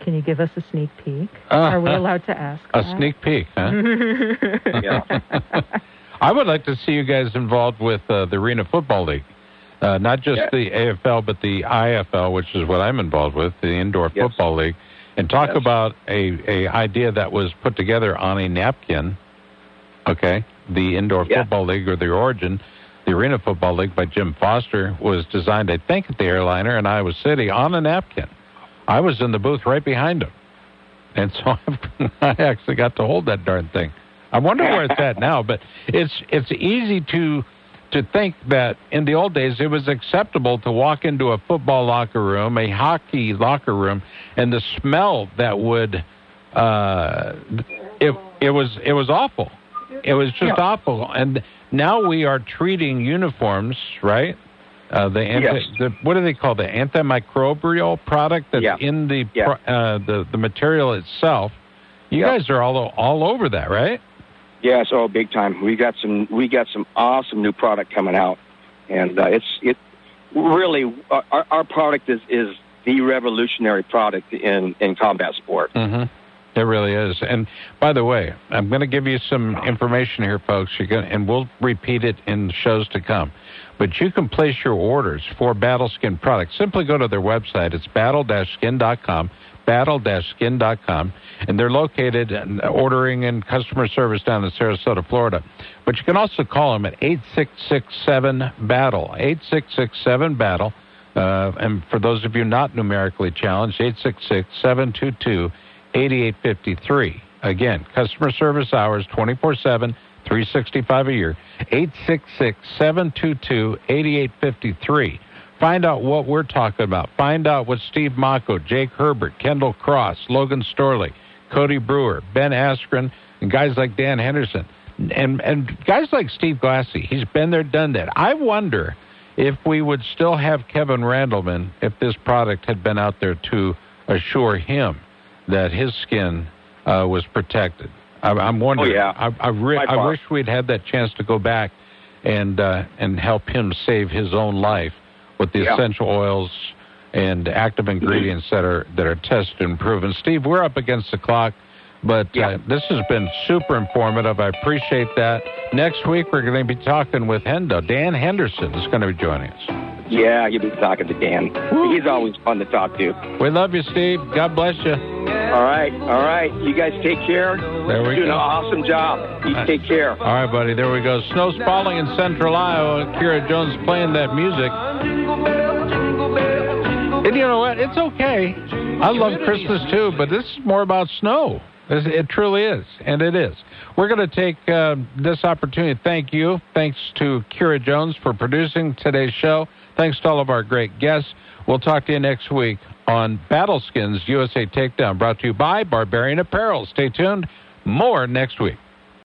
Can you give us a sneak peek? Uh, Are we allowed to ask? A that? sneak peek, huh? I would like to see you guys involved with uh, the Arena Football League. Uh, not just the AFL, but the IFL, which is what I'm involved with, the Indoor Football League, and talk about a, a idea that was put together on a napkin. Okay, the Indoor Football League or the origin, the Arena Football League by Jim Foster was designed, I think, at the airliner in Iowa City on a napkin. I was in the booth right behind him, and so I actually got to hold that darn thing. I wonder where it's at now, but it's it's easy to to think that in the old days it was acceptable to walk into a football locker room, a hockey locker room, and the smell that would uh, it it was it was awful. It was just awful. And now we are treating uniforms, right? Uh, the, anti, Yes. the what do they call the antimicrobial product that's Yeah. in the Yeah. uh, the the material itself. You Yeah. guys are all all over that, right? Yes, oh, big time. We got some we got some awesome new product coming out, and uh, it's it really our, our product is is the revolutionary product in in combat sport. Mm-hmm. It really is. And by the way, I'm going to give you some information here, folks. You're going and we'll repeat it in shows to come. But you can place your orders for Battle Skin products. Simply go to their website. It's battle-skin.com, battle-skin.com, and they're located in ordering and customer service down in Sarasota, Florida. But you can also call them at 8667 battle 8667 battle Uh, and for those of you not numerically challenged, 866 722 8853. Again, customer service hours 24 7, 365 a year. 866 722 8853. Find out what we're talking about. Find out what Steve Mocco, Jake Herbert, Kendall Cross, Logan Storley, Cody Brewer, Ben Askren, and guys like Dan Henderson. And, and guys like Steve Glassy, he's been there, done that. I wonder if we would still have Kevin Randleman if this product had been out there to assure him that his skin uh, was protected. I, I'm wondering. Oh, yeah. I, I, re- I wish we'd had that chance to go back and uh, and help him save his own life with the Yeah. essential oils and active ingredients that are that are tested and proven. Steve, we're up against the clock. But uh, this has been super informative. I appreciate that. Next week, we're going to be talking with Hendo. Dan Henderson is going to be joining us. Yeah, you'll be talking to Dan. He's always fun to talk to. We love you, Steve. God bless you. All right, all right. You guys take care. There we Doing go. an awesome job. You take care. All right, buddy. There we go. Snow's falling in central Iowa. Kira Jones playing that music. And you know what? It's okay. I love Christmas too, but this is more about snow. It it truly is, and it is. We're going to take uh, this opportunity to thank you. Thanks to Kira Jones for producing today's show. Thanks to all of our great guests. We'll talk to you next week on Battleskins USA Takedown, brought to you by Barbarian Apparel. Stay tuned. More next week.